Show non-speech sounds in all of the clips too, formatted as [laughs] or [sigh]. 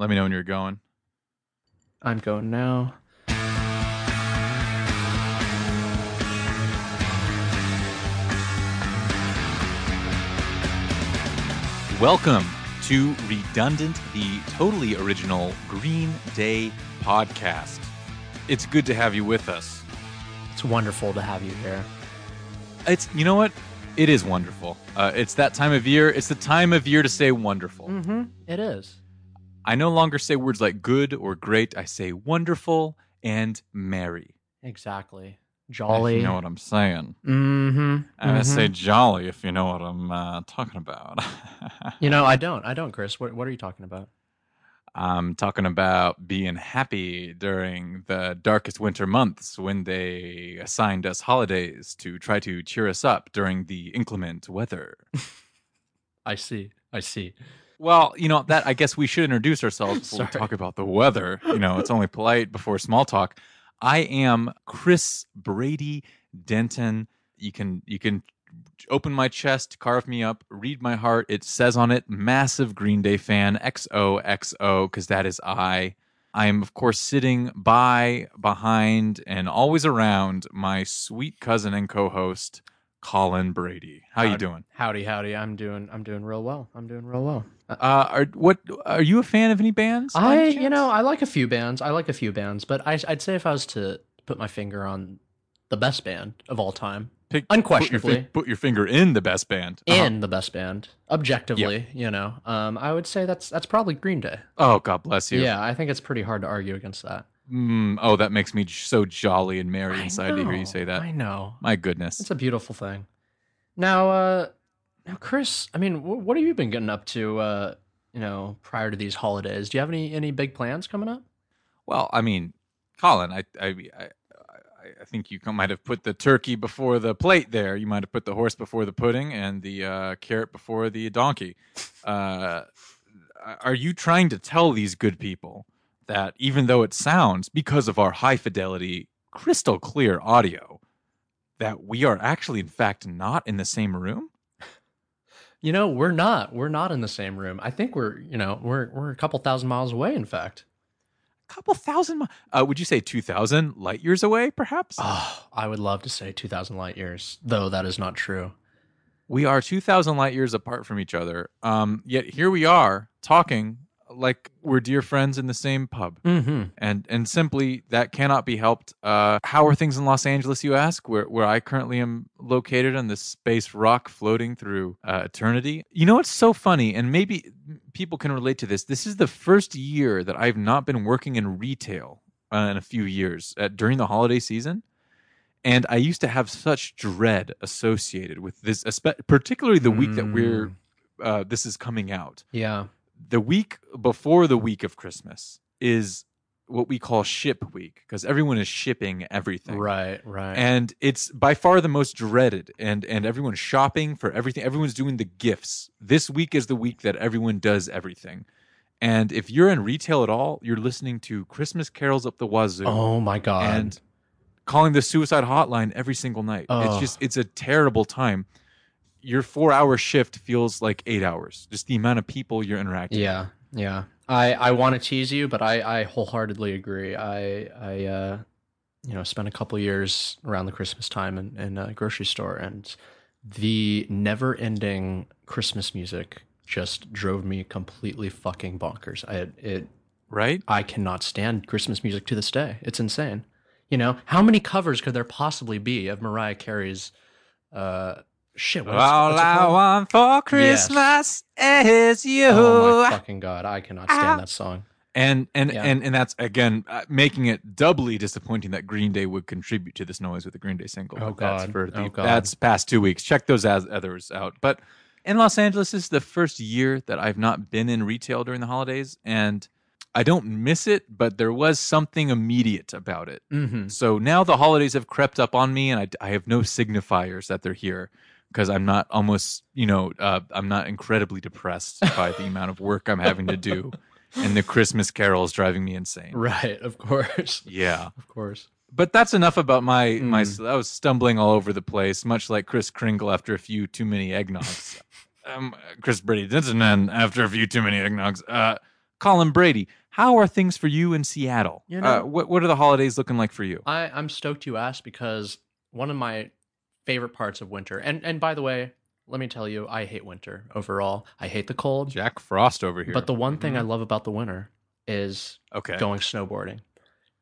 Let me know when you're going. I'm going now. Welcome to Redundant, the totally original Green Day podcast. It's good to have you with us. It's wonderful to have you here. It's you know what? It is wonderful. Uh, it's that time of year. It's the time of year to say wonderful. Mm-hmm. It is. I no longer say words like good or great. I say wonderful and merry. Exactly. If Jolly. you know what I'm saying. mm-hmm. And I say jolly if you know what I'm uh, talking about. You know, I [laughs] don't. I don't, Chris. What What are you talking about? I'm talking about being happy during the darkest winter months when they assigned us holidays to try to cheer us up during the inclement weather. [laughs] I see. I see. Well, you know, that I guess we should introduce ourselves [laughs] before we talk about the weather. You know, it's only polite before small talk. I am Chris Brady Denton. You can you can open my chest, carve me up, read my heart. It says on it, massive Green Day fan, XOXO, because that is I. I am, of course, sitting by, behind, and always around my sweet cousin and co-host, Colin Brady. How you doing? Howdy, howdy. I'm doing. I'm doing real well. I'm doing real well. Uh, Uh, are what are you a fan of any bands? I, you know, I like a few bands. I like a few bands, but I, I'd say if I was to put my finger on the best band of all time, Pick- unquestionably. put your, put your finger in the best band. Uh-huh. in the best band, objectively, you know, um, I would say that's that's probably Green Day. Oh, God bless you. Yeah, I think it's pretty hard to argue against that. Mm, oh, that makes me so jolly and merry I inside to hear you say that. I know. My goodness. It's a beautiful thing. Now, uh, now, Chris, I mean, wh- what have you been getting up to? Uh, you know, prior to these holidays, do you have any any big plans coming up? Well, I mean, Colin, I, I, I, I- I think you might have put the turkey before the plate there. You might have put the horse before the pudding and the uh, carrot before the donkey. Uh, are you trying to tell these good people that even though it sounds, because of our high fidelity, crystal clear audio, that we are actually, in fact, not in the same room? You know, we're not. We're not in the same room. I think we're, you know, we're we're a couple thousand miles away. In fact, a couple thousand mi- uh, would you say 2000 light years away perhaps oh, I would love to say two thousand light years, though that is not true. we are 2000 light years apart from each other um, yet here we are talking like we're dear friends in the same pub. Mm-hmm. and and simply that cannot be helped. Uh, how are things in los angeles you ask? Where, where i currently am located on this space rock floating through uh, eternity. You know what's so funny? And maybe people can relate to this. This is the first year that i've not been working in retail uh, in a few years uh, during the holiday season. And i used to have such dread associated with this particularly the week that we're uh, this is coming out. Yeah. The week before the week of Christmas is what we call ship week because everyone is shipping everything. Right. Right. And it's by far the most dreaded and and everyone's shopping for everything. Everyone's doing the gifts. This week is the week that everyone does everything. And if you're in retail at all, you're listening to Christmas carols up the wazoo oh my god. and calling the suicide hotline every single night. It's Oh. just it's a terrible time. Your 4-hour shift feels like 8 hours. Just the amount of people you're interacting Yeah, yeah. I I want to tease you, but I I wholeheartedly agree. I I uh you know spent a couple years around the Christmas time in in a grocery store, and the never ending Christmas music just drove me completely fucking bonkers. I it right? I cannot stand Christmas music to this day. It's insane. You know how many covers could there possibly be of Mariah Carey's uh shit? What is, All what's I want for Christmas is you. Oh my fucking god! I cannot stand that song. and and, Yeah. and and that's again uh, making it doubly disappointing that Green Day would contribute to this noise with the Green Day single. Oh, But that's God. for the, Oh, God. that's past two weeks. Check those as others out. But in Los Angeles, this is the first year that I've not been in retail during the holidays, and I don't miss it. But there was something immediate about it. Mm-hmm. So now the holidays have crept up on me, and I, I have no signifiers that they're here because I'm not almost, you know, uh, I'm not incredibly depressed by the amount of work I'm having to do, and the Christmas carols driving me insane. Right, of course. Yeah, Of course. but that's enough about my my. Mm. I was stumbling all over the place, much like Chris Kringle after a few too many eggnogs. [laughs] um, Chris Brady Denton after a few too many eggnogs. Uh, Colin Brady, how are things for you in Seattle? You know- uh, what what are the holidays looking like for you? I, I'm stoked you asked because one of my favorite parts of winter, and and by the way, let me tell you, I hate winter overall. I hate the cold. Jack Frost over here. But the one thing I Mhm. love about the winter is okay. going snowboarding.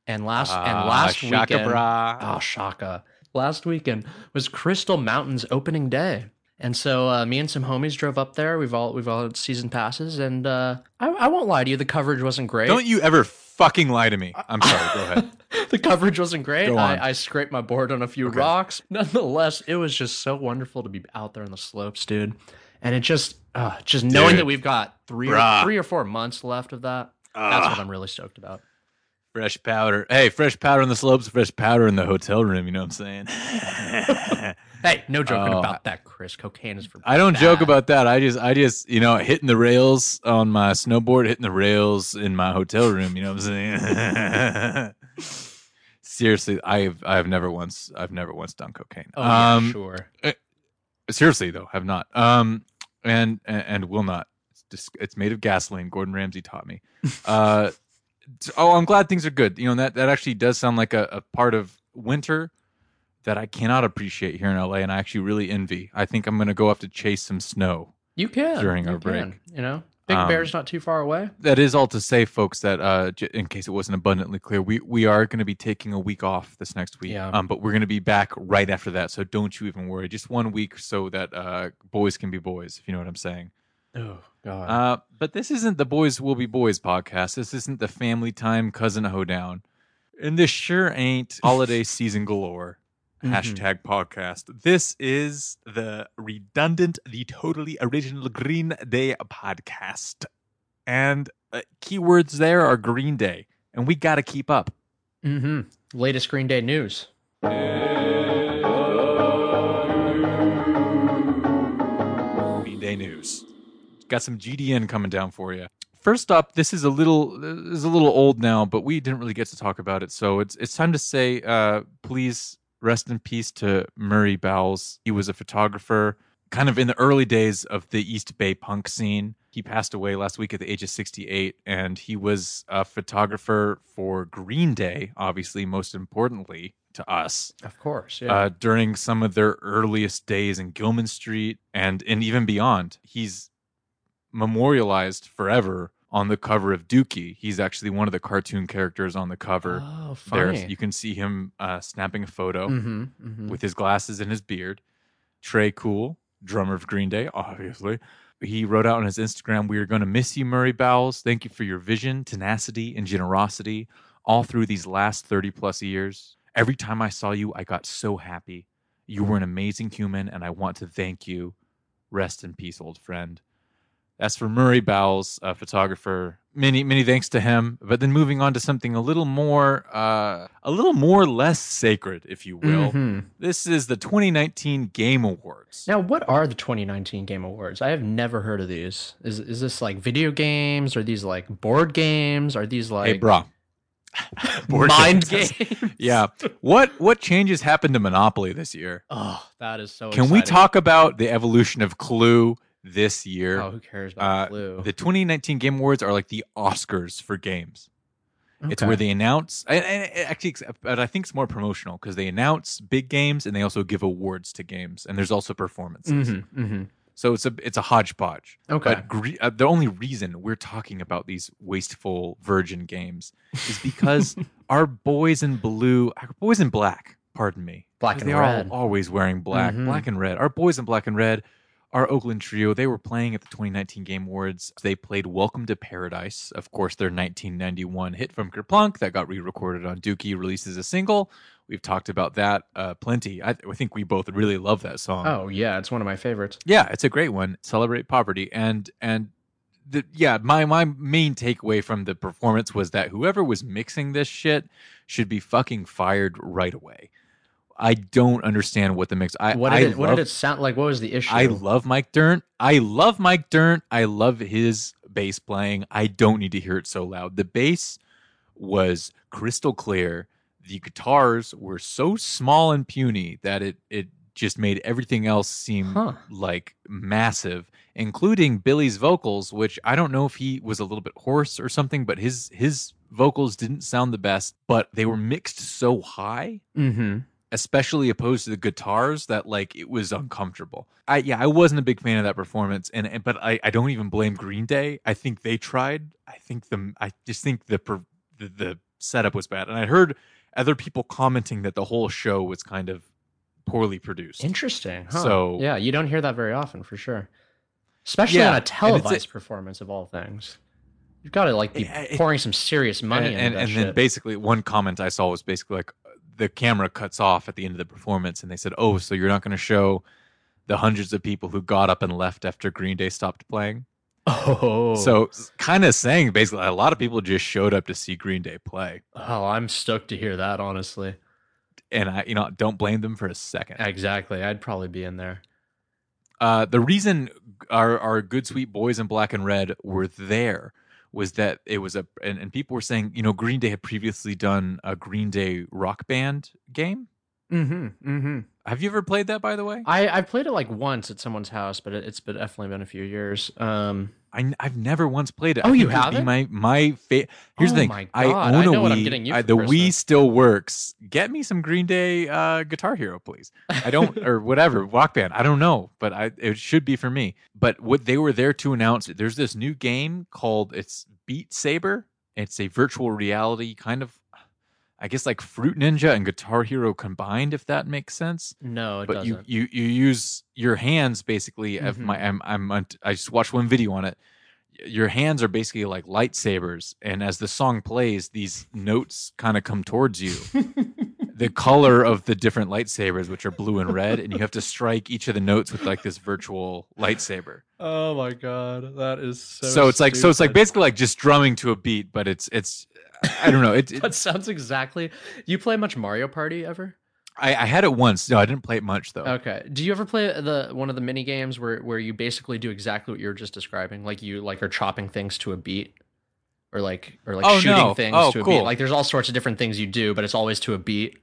And last Ah, and last shaka weekend, bra. oh shaka, last weekend was Crystal Mountains opening day, and so uh, me and some homies drove up there. We've all we've all had season passes, and uh, I, I won't lie to you, the coverage wasn't great. Don't you ever fucking lie to me. I'm sorry. Go ahead. [laughs] the coverage wasn't great. Go on. I, I scraped my board on a few Okay. rocks. Nonetheless, it was just so wonderful to be out there on the slopes, dude. And it just, uh, just knowing Dude. that we've got three or, three or four months left of that. That's Ah. what I'm really stoked about. Fresh powder. Hey, fresh powder on the slopes, fresh powder in the hotel room. You know what I'm saying? [laughs] [laughs] Hey, no joking Oh, about that, Chris. Cocaine is for. I don't joke about that. I just, I just, you know, hitting the rails on my snowboard, hitting the rails in my hotel room. You know what I'm saying? [laughs] Seriously, I've, I've never once, I've never once done cocaine. Oh yeah, um, sure. seriously though, have not. Um, and and, and will not. It's just, it's made of gasoline. Gordon Ramsay taught me. [laughs] Uh, oh, I'm glad things are good. You know that that actually does sound like a, a part of winter that I cannot appreciate here in LA, and I actually really envy. I think I'm gonna go have to chase some snow. You can during you our break. You know, Big Um, Bear's not too far away. That is all to say, folks. That uh, j- in case it wasn't abundantly clear, we we are going to be taking a week off this next week. Yeah. Um, but we're going to be back right after that. So don't you even worry. Just one week so that uh, boys can be boys. If you know what I'm saying. Oh God. Uh, but this isn't the Boys Will Be Boys podcast. This isn't the family time cousin hoedown. And this sure ain't holiday [laughs] season galore. Mhm. Hashtag podcast. This is the redundant, the totally original Green Day podcast. And uh, keywords there are Green Day. And we got to keep up. mm-hmm. Latest Green Day news. Green Day news. Got some GDN coming down for you. First up, this is a little is a little old now, but we didn't really get to talk about it, so it's it's time to say, uh, please rest in peace to Murray Bowles. He was a photographer, kind of in the early days of the East Bay punk scene. He passed away last week at the age of 68, and he was a photographer for Green Day, obviously, most importantly to us Of course. Yeah. uh, during some of their earliest days in Gilman Street and and even beyond. He's memorialized forever on the cover of Dookie. He's actually one of the cartoon characters on the cover. oh, there, funny. you can see him uh, snapping a photo mm-hmm, mm-hmm. with his glasses and his beard. Tré Cool, drummer of Green Day, obviously. He wrote out on his Instagram, We are going to miss you, Murray Bowles. Thank you for your vision, tenacity, and generosity all through these last 30 plus years. Every time I saw you, I got so happy. You were an amazing human, and I want to thank you. Rest in peace, old friend. That's for Murray Bowles, a photographer. Many, many thanks to him. But then moving on to something a little more, uh, a little more less sacred, if you will. Mhm. This is the 2019 Game Awards. Now, what are the 2019 Game Awards? I have never heard of these. Is is this like video games? Are these like board games? Are these like hey, brah. [laughs] Board mind games. games? [laughs] Yeah. What what changes happened to Monopoly this year? Oh, that is so. Can we talk about the evolution of Clue this year? Oh, who cares about Uh, Clue? The 2019 Game Awards are like the Oscars for games. It's where they announce, and, and it actually, but I think it's more promotional because they announce big games and they also give awards to games, and there's also performances. Mhm, mhm. So it's a it's a hodgepodge. Okay. But gre- uh, the only reason we're talking about these wasteful virgin games is [laughs] because our boys in blue, our boys in black, pardon me, black and they red. are always wearing black, Mhm. black and red. Our boys in black and red, our Oakland trio, they were playing at the 2019 Game Awards. They played "Welcome to Paradise," of course, their 1991 hit from Kerplunk that got re-recorded on Dookie, released as a single. We've talked about that uh, plenty. I, I think we both really love that song. Oh yeah, it's one of my favorites. Yeah, it's a great one. Celebrate poverty and and the yeah, my my main takeaway from the performance was that whoever was mixing this shit should be fucking fired right away. I don't understand what the mix. I What did I it? What love, did it sound like? What was the issue? I love Mike Dirnt. I love Mike Dirnt. I love his bass playing. I don't need to hear it so loud. The bass was crystal clear. The guitars were so small and puny that it it just made everything else seem Huh. like massive. including Billie's vocals, which I don't know if he was a little bit hoarse or something, but his his vocals didn't sound the best, but they were mixed so high, Mm-hmm. Especially opposed to the guitars, that like it was uncomfortable. I yeah, I wasn't a big fan of that performance, and, and but I, I don't even blame Green Day. I think they tried. I think the I just think the per, the, the setup was bad, and I heard other people commenting that the whole show was kind of poorly produced. Interesting. Huh. So- yeah, you don't hear that very often for sure, especially Yeah, on a it's a- televised performance of all things. You've got to like be It- it- pouring some serious money and, into and, and shit. then basically one comment I saw was basically like the camera cuts off at the end of the performance and they said, "Oh, so you're not going to show the hundreds of people who got up and left after Green Day stopped playing?" oh, So kind of saying basically a lot of people just showed up to see Green Day play. oh, I'm stoked to hear that. Honestly, And I you know, don't blame them for a second. exactly. I'd probably be in there. Uh, the reason our our good sweet boys in black and red were there was that it was a and, and people were saying you know Green Day had previously done a Green Day rock band game. Mm-hmm. Mm-hmm. Have you ever played that by the way? I I played it like once at someone's house, but it, it's been definitely been a few years. Um, I, have never once played it. Oh, I you think it'd be haven't? My my fa- here's Oh the thing. my I God, own I a know what I'm Wii. getting you I- the Wii still works. Get me some Green Day uh, Guitar Hero, please. I don't [laughs] or whatever Rock Band. I don't know, but I it should be for me. But what they were there to announce, there's this new game called it's Beat Saber. It's a virtual reality kind of, I guess like Fruit Ninja and Guitar Hero combined, if that makes sense no, it but you, doesn't. you you you use your hands basically Mhm. my I'm, I'm i just watched one video on it your hands are basically like lightsabers and as the song plays these notes kind of come towards you [laughs] the color of the different lightsabers which are blue and red and you have to strike each of the notes with like this virtual lightsaber oh my god, that is so. so, it's like so it's like basically like just drumming to a beat but it's it's i don't know it, it That sounds exactly. You play much Mario Party ever? I, I had it once no i didn't play it much though Okay. Do you ever play the one of the mini games where where you basically do exactly what you were just describing? Like you like are chopping things to a beat, or like or like Oh, shooting no. things Oh, to a cool. beat. Like there's all sorts of different things you do, but it's always to a beat.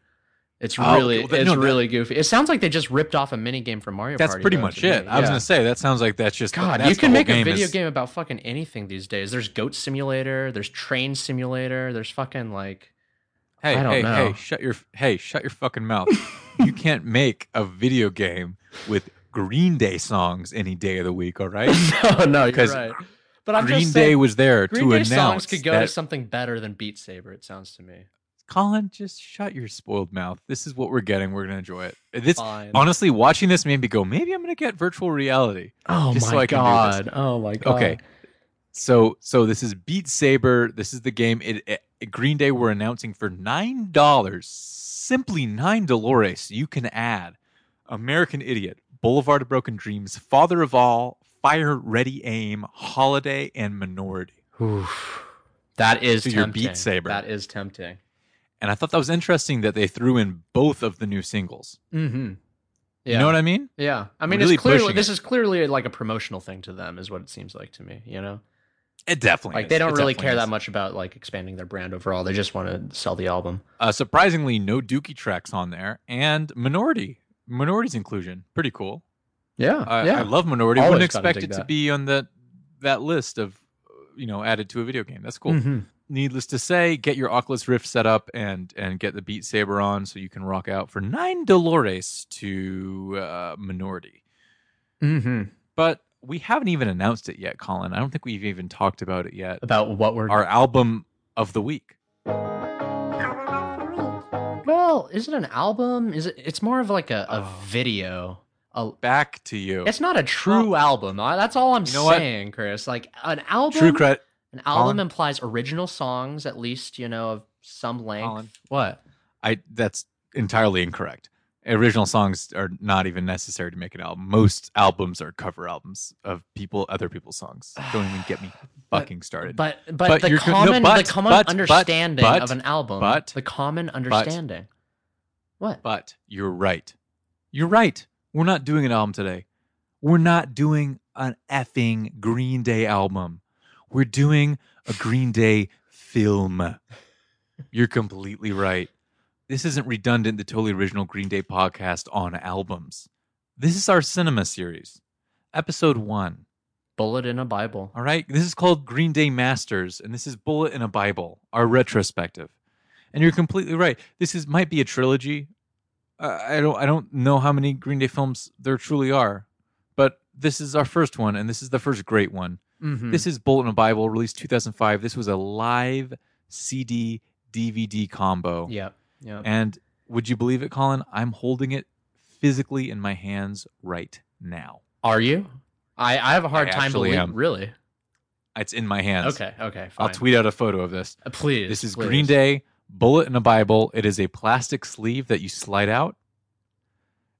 It's Oh, really well, it's no, that- really goofy. It sounds like they just ripped off a mini game from Mario that's Party. pretty though, much it me. i was Yeah. gonna say that sounds like that's just God, that's you can make a video is- game about fucking anything these days. There's Goat Simulator, there's Train Simulator, there's fucking like Hey, I don't hey, know. hey, shut your hey, shut your fucking mouth. [laughs] you can't make a video game with Green Day songs any day of the week, all right? [laughs] no, no, you're right. But I'm Green just Day was there Green to Day announce songs could go that to something better than Beat Saber. It sounds to me. Colin, just shut your spoiled mouth. This is what we're getting. We're gonna enjoy it. This Fine. honestly, watching this made me go, maybe I'm gonna get virtual reality. oh just my so I can god! Oh my god! Okay. So so this is Beat Saber. This is the game. It, it- Green Day were announcing for nine dollars, simply nine Dolores. You can add American Idiot, Boulevard of Broken Dreams, Father of All, Fire Ready Aim, Holiday, and Minority. Oof. That is To your tempting. Beat Saber. That is tempting. And I thought that was interesting that they threw in both of the new singles. Mm-hmm. Yeah. You know what I mean? Yeah. I mean, Really it's clearly this is clearly like a promotional thing to them, is what it seems like to me. You know, It definitely like is. they don't It really care is. that much about like expanding their brand overall. They just want to sell the album. Uh, surprisingly, no Dookie tracks on there, and Minority. Minority's inclusion, pretty cool. Yeah. I, yeah. I love Minority. Always Wouldn't expect it to that. be on that that list of you know added to a video game. That's cool. Mhm. Needless to say, get your Oculus Rift set up and and get the Beat Saber on so you can rock out for nine Dolores to uh, Minority. Mhm. But we haven't even announced it yet, Colin. I don't think we've even talked about it yet. About what we're Our album of the week. well, is it an album? Is it? It's more of like a, a Oh. video. A, Back to you. it's not a true album. That's all I'm You know what? saying, Chris. Like an album. True credit. An album Colin? implies original songs, at least you know of some length. Colin. What? I that's entirely incorrect. Original songs are not even necessary to make an album. Most albums are cover albums of people, other people's songs. [sighs] Don't even get me But- fucking started. But but, But the you're co- no, common but- the common but- but- understanding but- of an album. but- the common understanding. what? But you're right. You're right. We're not doing an album today. We're not doing an effing Green Day album. We're doing a Green Day film. You're completely right. This isn't redundant, the totally original Green Day podcast on albums. This is our cinema series, episode one Bullet in a Bible. All right. This is called Green Day Masters, and this is Bullet in a Bible, our retrospective. And you're completely right. This is might be a trilogy. Uh, I don't I don't know how many Green Day films there truly are, but this is our first one, and this is the first great one. Mm-hmm. This is Bullet in a Bible, released 2005. This was a live CD DVD combo. Yep. Yep. And would you believe it, Colin? I'm holding it physically in my hands right now. Are you? I, I have a hard I time believing. am. Really? It's in my hands. Okay. Okay. I'll tweet out a photo of this. Uh, please. This is please. Green Day Bullet in a Bible. It is a plastic sleeve that you slide out,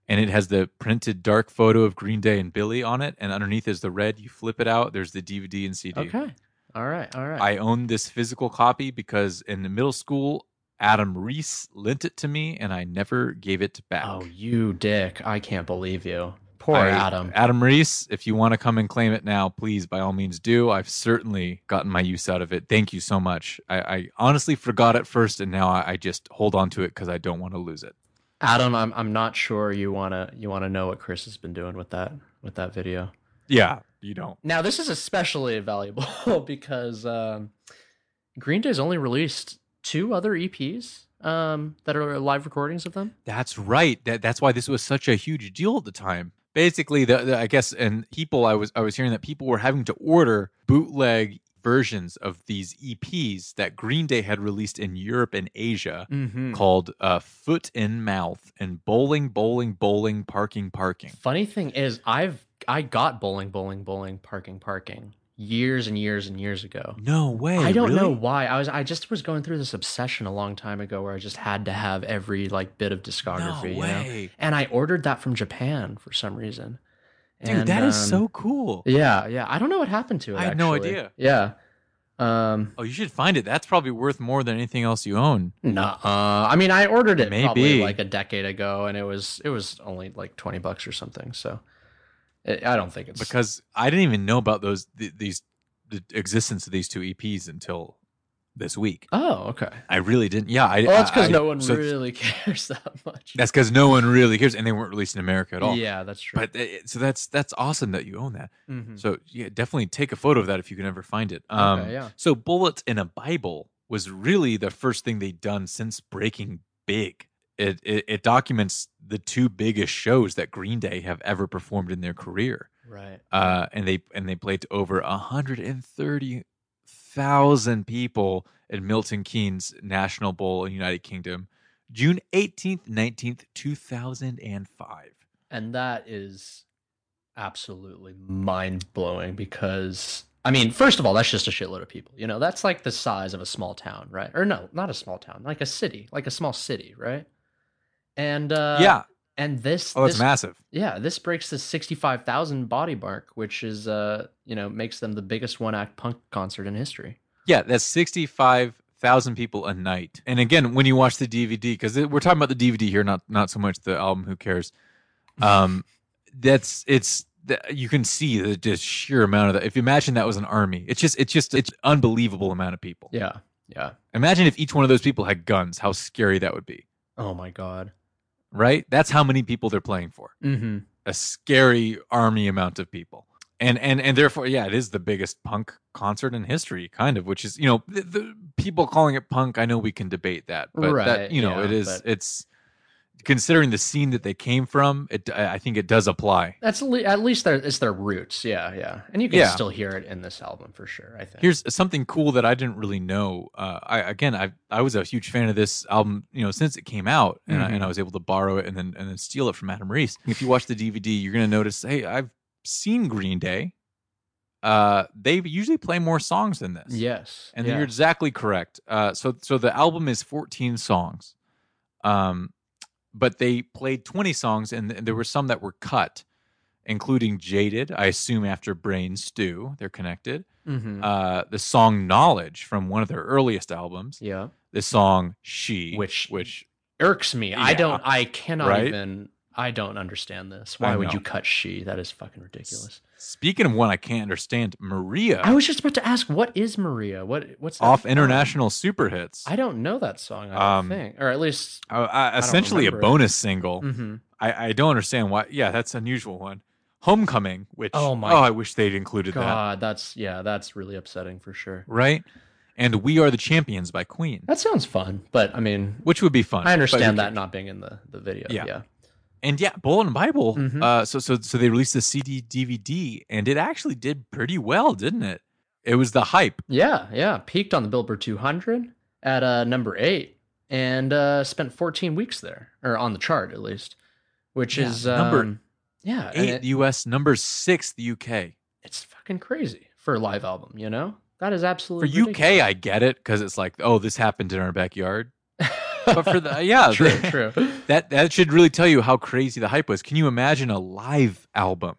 and it has the printed dark photo of Green Day and Billie on it. And underneath is the red. You flip it out. There's the DVD and CD. Okay. All right. All right. I own this physical copy because in the middle school, Adam Reese lent it to me, and I never gave it back. oh, you dick! I can't believe you. Poor I- Adam. Adam Reese, if you want to come and claim it now, please, by all means, do. I've certainly gotten my use out of it. Thank you so much. I, I honestly forgot at first, and now I, I just hold on to it because I don't want to lose it. Adam, I'm I'm not sure you wanna you wanna know what Chris has been doing with that with that video. Yeah, you don't. Now this is especially valuable [laughs] because um, Green Day's only released two other EPs um, that are live recordings of them. That's right. That that's why this was such a huge deal at the time. Basically, the, the I guess, and people, I was I was hearing that people were having to order bootleg versions of these EPs that Green Day had released in Europe and Asia. Mm-hmm. called uh, Foot in Mouth and Bowling, Bowling, Bowling, Parking, Parking. Funny thing is, I've I got bowling, bowling, bowling, parking, parking years and years and years ago. No way. I don't really? know why. I was I just was going through this obsession a long time ago where I just had to have every like bit of discography. No you know? way. And I ordered that from Japan for some reason. Dude, that is um, so cool. Yeah, yeah. I don't know what happened to it. I have no idea. Yeah. Um. Oh, you should find it. That's probably worth more than anything else you own. No. Uh. I mean, I ordered it probably like a decade ago, and it was it was only like twenty bucks or something. So, it, I don't think it's Because I didn't even know about those th- these the existence of these two EPs until this week. Oh, okay. I really didn't. Yeah, I. Well, that's because no one so really [laughs] cares that much. That's because no one really cares, and they weren't released in America at all. Yeah, that's true. But uh, so that's that's awesome that you own that. Mhm. So yeah, definitely take a photo of that if you can ever find it. Um, Okay, yeah. So bullets in a Bible was really the first thing they'd done since Breaking Big. It, it it documents the two biggest shows that Green Day have ever performed in their career. right. Uh, and they and they played to over hundred and thirty thousand people at Milton Keynes National Bowl in United Kingdom, June eighteenth, nineteenth, two thousand and five. And that is absolutely mind blowing because I mean, first of all, that's just a shitload of people. You know, that's like the size of a small town, right? Or no, not a small town, like a city, like a small city, right? And uh yeah. And this Oh, it's massive. yeah, this breaks the 65,000 body mark, which is uh, you know, makes them the biggest one act punk concert in history. Yeah, that's 65,000 people a night. And again, when you watch the DVD, because we're talking about the DVD here, not not so much the album, who cares? Um, that's, it's, you can see the just sheer amount of that. If you imagine that was an army, it's just, it's just, it's unbelievable amount of people. Yeah. Yeah. Imagine if each one of those people had guns, how scary that would be, Oh my god. Right? That's how many people they're playing for. Mhm. A scary army amount of people. And, and and therefore, yeah, it is the biggest punk concert in history, kind of. Which is, you know, the, the people calling it punk. I know we can debate that, but right, that, you know, yeah, it is. It's considering the scene that they came from. It, I I think it does apply. That's at least their it's their roots. Yeah, yeah. And you can Yeah. still hear it in this album for sure, I think. Here's something cool that I didn't really know. Uh, I again, I I was a huge fan of this album, you know, since it came out, and, I, Mhm. and I was able to borrow it and then and then steal it from Adam Reese. If you watch the DVD, you're gonna notice, hey, I've seen Green Day. Uh, they usually play more songs than this. yes. and yeah. you're exactly correct. Uh, so so the album is 14 songs, um, but they played 20 songs, and, th- there were some that were cut, including "Jaded." I assume after "Brain Stew," they're connected. Mhm. Uh, the song "Knowledge" from one of their earliest albums. yeah. The song "She," Which- which Irks me. I don't I cannot Right? even I don't understand this. Why would you cut she? That is fucking ridiculous. speaking of one I can't understand, Maria I was just about to ask what is Maria? What what's that off from? international super hits. I don't know that song, I don't Um, think. Or at least Uh, uh, essentially a remember it. bonus single. Mhm. I, I don't understand why. Yeah, that's an unusual one. Homecoming, which Oh my oh, I wish they'd included that. God, that's yeah, that's really upsetting for sure. Right? And We Are the Champions by Queen, That sounds fun, but I mean, which would be fun. I but understand that not being in the the video. Yeah. Yeah, And yeah, Bullet in Bible. Mhm. Uh, so so so they released the CD DVD, and it actually did pretty well, didn't it? It was the hype. yeah, yeah. Peaked on the Billboard 200 at uh, number eight, and uh, spent 14 weeks there, or on the chart at least, which Yeah, is number um, yeah, Eight it- U.S. number six the UK. it's fucking crazy for a live album. You know, that is absolutely For UK, I get it because it's like, oh, this happened in our backyard. But for the yeah, [laughs] true, the- true. that that should really tell you how crazy the hype was. Can you imagine a live album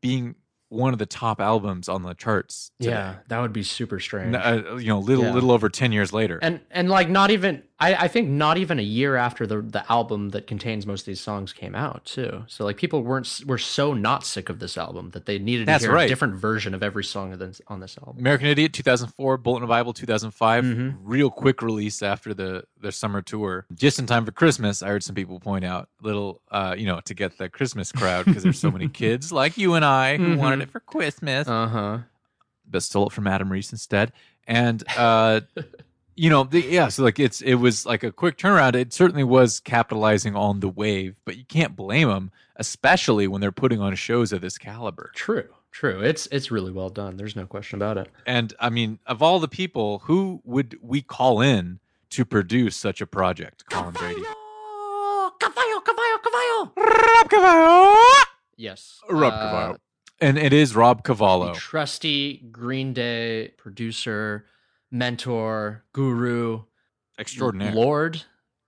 being one of the top albums on the charts? Today? Yeah, that would be super strange. Uh, you know, little Yeah. little over ten years later. and and like not even I, I think not even a year after the the album that contains most of these songs came out too. So like people weren't were so not sick of this album that they needed That's to hear right. a different version of every song of this, on this album. American Idiot 2004, Bullet in a Bible 2005, Mhm. real quick release after the their summer tour, just in time for Christmas. I heard some people point out, little, uh, you know, to get the Christmas crowd because there's so many [laughs] kids like you and I who Mhm. wanted it for Christmas, Uh huh. but stole it from Adam Reese instead. And uh, [laughs] you know, the, yeah, so like it's it was like a quick turnaround. It certainly was capitalizing on the wave, but you can't blame them, especially when they're putting on shows of this caliber. True. True. It's it's really well done. There's no question about it. And I mean, of all the people, who would we call in to produce such a project? Colin Brady. Cavallo, cavallo, cavallo. Rob Cavallo. Yes. Rob uh, Cavallo. And it is Rob the Cavallo. trusty Green Day producer, mentor, guru, Extraordinary. Lord.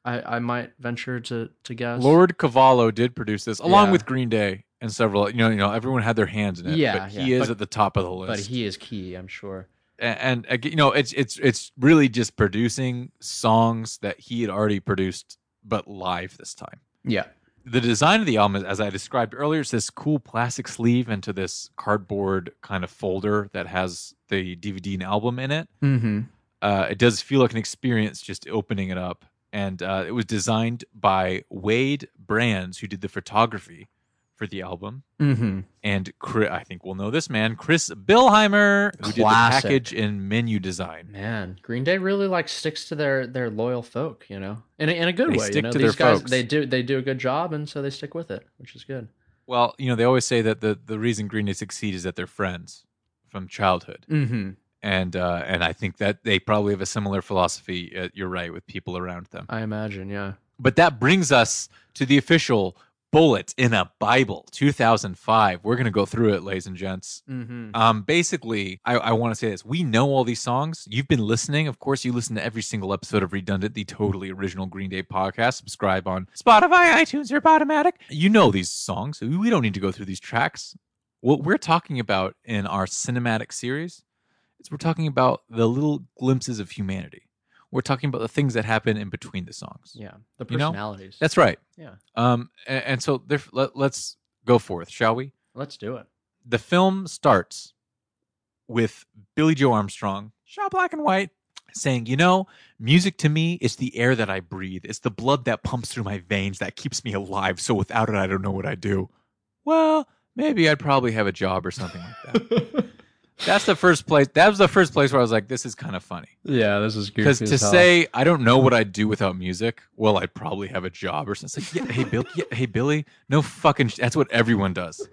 I, I might venture to to guess. Lord Cavallo did produce this, along Yeah. with Green Day and several. You know, you know, everyone had their hands in it. Yeah, but he yeah, is but- at the top of the list. but he is key, I'm sure. and, and you know, it's it's it's really just producing songs that he had already produced, but live this time. Yeah. The design of the album, as I described earlier, is this cool plastic sleeve into this cardboard kind of folder that has the DVD and album in it. Mm-hmm. Uh, it does feel like an experience just opening it up. And uh, it was designed by Wade Brands, who did the photography for the album. Mm-hmm. And Chris, I think we'll know this man, Chris Bilheimer, who did the package and menu design. Man, Green Day really like sticks to their their loyal folk, you know, in a, in a good They way. stick you know, to these their guys folks. they do they do a good job, and so they stick with it, which is good. Well, you know, they always say that the, the reason Green Day succeed is that they're friends from childhood. Mm-hmm. and uh, and I think that they probably have a similar philosophy. Uh, you're right with people around them. I imagine, yeah. But that brings us to the official bullet in a Bible, 2005. We're gonna go through it, ladies and gents. Mm-hmm. Um, basically, I, I want to say this: we know all these songs. You've been listening, of course. You listen to every single episode of Redundant, the totally original Green Day podcast. Subscribe on Spotify, iTunes, or Podomatic. You know these songs. We don't need to go through these tracks. What we're talking about in our cinematic series is we're talking about the little glimpses of humanity. We're talking about the things that happen in between the songs. Yeah, the You know, personalities. That's right. yeah. Um, and, and so there, let, let's go forth, shall we? Let's do it. the film starts with Billie Joe Armstrong, shot black and white, saying, You know, music to me is the air that I breathe. It's the blood that pumps through my veins that keeps me alive. So without it, I don't know what I'd do. Well, maybe I'd probably have a job or something like that. [laughs] That's the first place. That was the first place where I was like, This is kind of funny. yeah, this is Because to say I don't know what I'd do without music, well, I'd probably have a job or something. It's like, yeah, hey Bill, yeah, hey Billie, no fucking. Sh- that's what everyone does.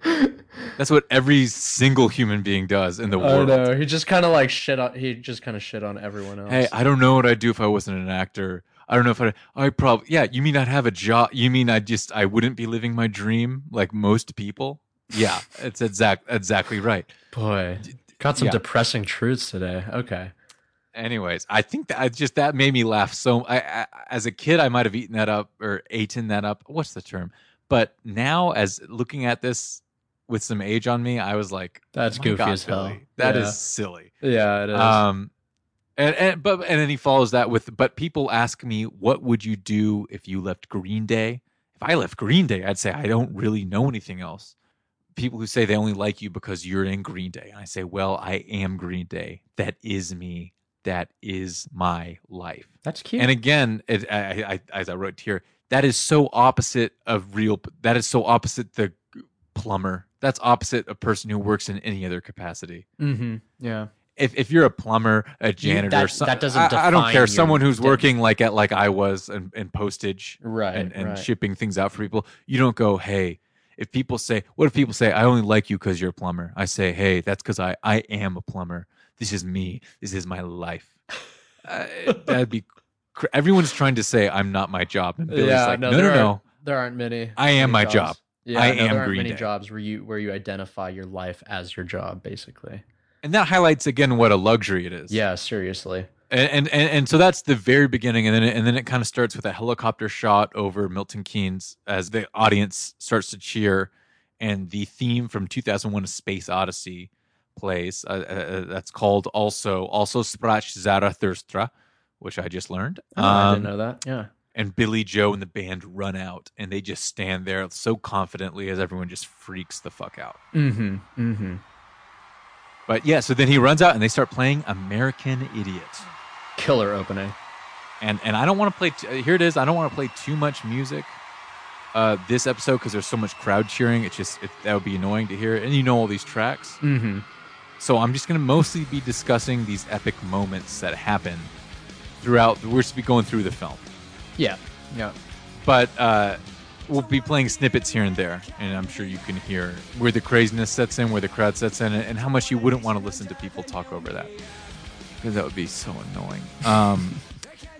That's what every single human being does in the Oh world. no, he just kind of like shit on. He just kind of shit on everyone else. Hey, I don't know what I'd do if I wasn't an actor. I don't know if I. I probably. Yeah, you mean I'd have a job? You mean I just I wouldn't be living my dream like most people? Yeah, it's exact exactly right. boy, got some yeah. depressing truths today. Okay. Anyways, I think that I just that made me laugh so. I, I as a kid, I might have eaten that up or eaten that up. What's the term? But now, as looking at this with some age on me, I was like, That's "My goofy God, as hell. Billie, That is Yeah. silly. Yeah, it is. Um, and, and but and then he follows that with, but people ask me, what would you do if you left Green Day? If I left Green Day, I'd say I don't really know anything else. People who say they only like you because you're in Green Day, and I say, well, I am Green Day. That is me. That is my life. That's cute. And again, it, I, I, as I wrote here, that is so opposite of real. That is so opposite the plumber That's opposite a person who works in any other capacity. Mm-hmm. Yeah. If if you're a plumber, a janitor, that- some- that doesn't I, I don't care. Someone who's working like at like I was in, in postage Right. and, and right. shipping things out for people. You don't go, hey. If people say, what if people say, I only like you because you're a plumber? I say, hey, that's because I I am a plumber. This is me. This is my life. [laughs] Uh, that'd be. Cr- Everyone's trying to say I'm not my job, and Billie's Yeah, like, no, no, no, there no. aren't- there aren't many. I am many my job. jobs. Yeah, I no, am there aren't Green many Day. jobs where you where you identify your life as your job, basically. And that highlights again what a luxury it is. Yeah, seriously. And and and, so that's the very beginning, and then it, and then it kind of starts with a helicopter shot over Milton Keynes as the audience starts to cheer, and the theme from 2001: A Space Odyssey plays. Uh, uh, that's called also also Sprach Zarathustra, which I just learned. Oh, I Um, didn't know that. Yeah. and Billie Joe and the band run out, and they just stand there so confidently as everyone just freaks the fuck out. Mm-hmm. Mm-hmm. But yeah, so then he runs out and they start playing American Idiot. Killer opening. and and I don't want to play. T- here it is. I don't want to play too much music uh, this episode because there's so much crowd cheering. It's just it, that would be annoying to hear. And you know all these tracks, Mm-hmm. so I'm just going to mostly be discussing these epic moments that happen throughout. We're supposed to be going through the film, Yeah. Yeah. but uh, we'll be playing snippets here and there, and I'm sure you can hear where the craziness sets in, where the crowd sets in, and how much you wouldn't want to listen to people talk over that because that would be so annoying. Um,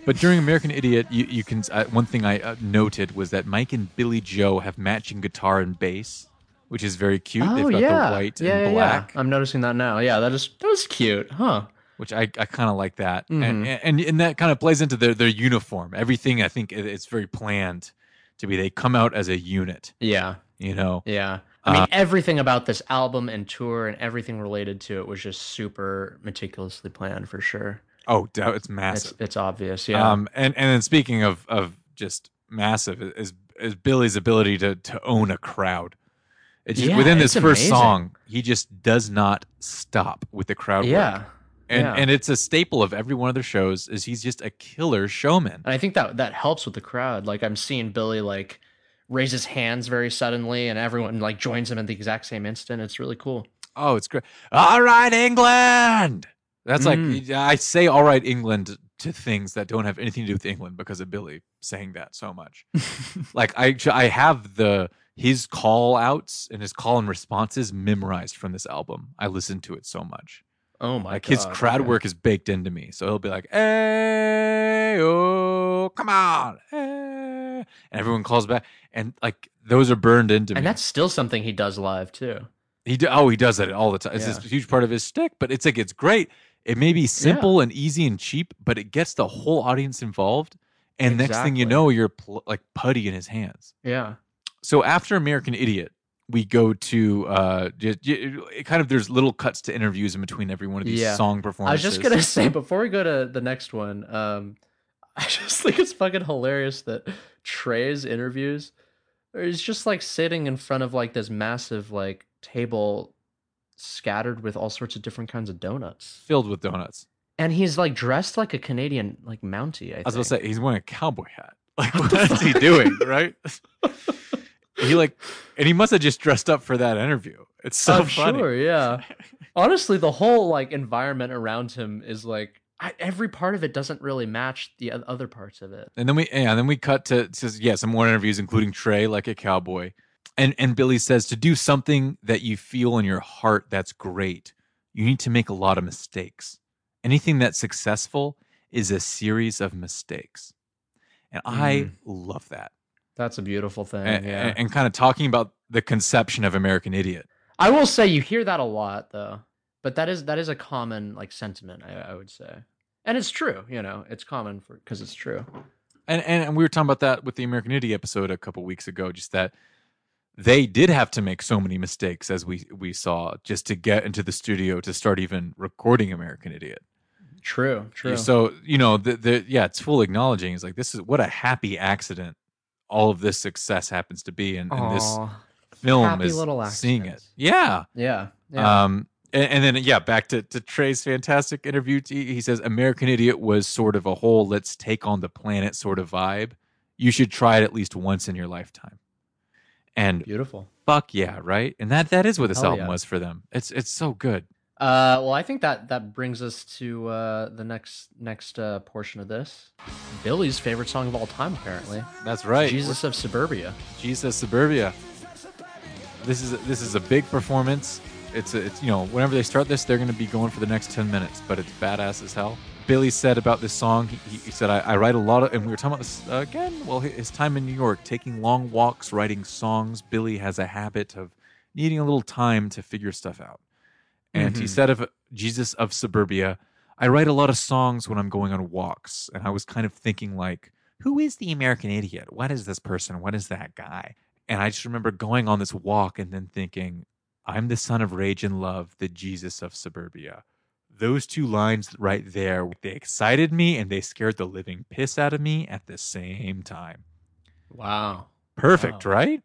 but during American Idiot, you, you can uh, one thing I uh, noted was that Mike and Billie Joe have matching guitar and bass, which is very cute. Oh They've got yeah. the white yeah, and yeah, black. I'm noticing that now. Yeah, that is that was cute, huh? which I, I kind of like that, Mhm. and, and and that kind of plays into their their uniform. Everything I think it's very planned to be. They come out as a unit, Yeah. you know. Yeah. I mean, Uh, everything about this album and tour and everything related to it was just super meticulously planned for sure. Oh, it's It's massive. it's obvious. Yeah. Um, and and then speaking of of just massive is is Billie's ability to to own a crowd. It's just, Yeah, within this it's first amazing. song, he just does not stop with the crowd work. And yeah. and it's a staple of every one of their shows. Is he's just a killer showman. And I think that that helps with the crowd. Like I'm seeing Billie like raise his hands very suddenly and everyone like joins him at the exact same instant. It's really cool. Oh, it's great. All right, England. That's Mm. like I say, all right, England to things that don't have anything to do with England because of Billie saying that so much. [laughs] like I, I have the his call outs and his call and responses memorized from this album. I listen to it so much. Oh my like god. his crowd okay. work is baked into me. So he'll be like, "Hey, oh, come on!" eh," and everyone calls back, and like those are burned into me. And that's still something he does live too. He do, oh he does that all the time. It's Yeah. a huge part of his stick, but it's like it's great. It may be simple and easy and cheap, but it gets the whole audience involved. And next thing you know, you're pl- like putty in his hands. Yeah. So after American Idiot, we go to uh, just, it kind of there's little cuts to interviews in between every one of these Yeah. song performances. I was just gonna [laughs] say before we go to the next one, um, [laughs] I just think it's fucking hilarious that Tré's interviews is just like sitting in front of like this massive like table scattered with all sorts of different kinds of donuts. filled with donuts. And he's like dressed like a Canadian like Mountie, I, I was going to say he's wearing a cowboy hat. [laughs] Like What what the he doing, right? He like, and he must have just dressed up for that interview. It's so I'm funny. sure, yeah. Honestly, the whole like environment around him is like I, every part of it doesn't really match the other parts of it. And then we yeah, and then we cut to says yeah, some more interviews, including Tré, like a cowboy. And and Billie says to do something that you feel in your heart that's great, you need to make a lot of mistakes. Anything that's successful is a series of mistakes. And I Mm. love that. That's a beautiful thing. And, yeah. and, kind of talking about the conception of American Idiot. I will say you hear that a lot though, but that is that is a common like sentiment. I, I would say, and it's true. You know, it's common for because it's true. And, and and we were talking about that with the American Idiot episode a couple weeks ago, just that they did have to make so many mistakes as we we saw just to get into the studio to start even recording American Idiot. True. True. So you know, the, the yeah, it's full acknowledging. It's like this is what a happy accident all of this success happens to be, and, and this film happy is little seeing it. Yeah. Yeah. Yeah. Um, and, and then yeah, back to, to Tré's fantastic interview. He he says American Idiot was sort of a whole let's take on the planet sort of vibe. You should try it at least once in your lifetime. And Beautiful. fuck yeah, right? And that that is what this Hell album yeah. was for them. It's it's so good. Uh, well, I think that that brings us to uh, the next next uh, portion of this. Billie's favorite song of all time, apparently. That's right. Jesus of Suburbia. Jesus of Suburbia. This is this is a big performance. It's a, it's you know whenever they start this, they're going to be going for the next ten minutes, but it's badass as hell. Billie said about this song, he, he- said, I, "I write a lot of," and we were talking about this again. Well, his time in New York, taking long walks, writing songs. Billie has a habit of needing a little time to figure stuff out. And he Mhm. said of Jesus of Suburbia, I write a lot of songs when I'm going on walks. And I was kind of thinking, like, who is the American idiot? What is this person? What is that guy? And I just remember going on this walk and then thinking, I'm the son of rage and love, the Jesus of Suburbia. Those two lines right there, they excited me and they scared the living piss out of me at the same time. Wow. Perfect, Wow. right?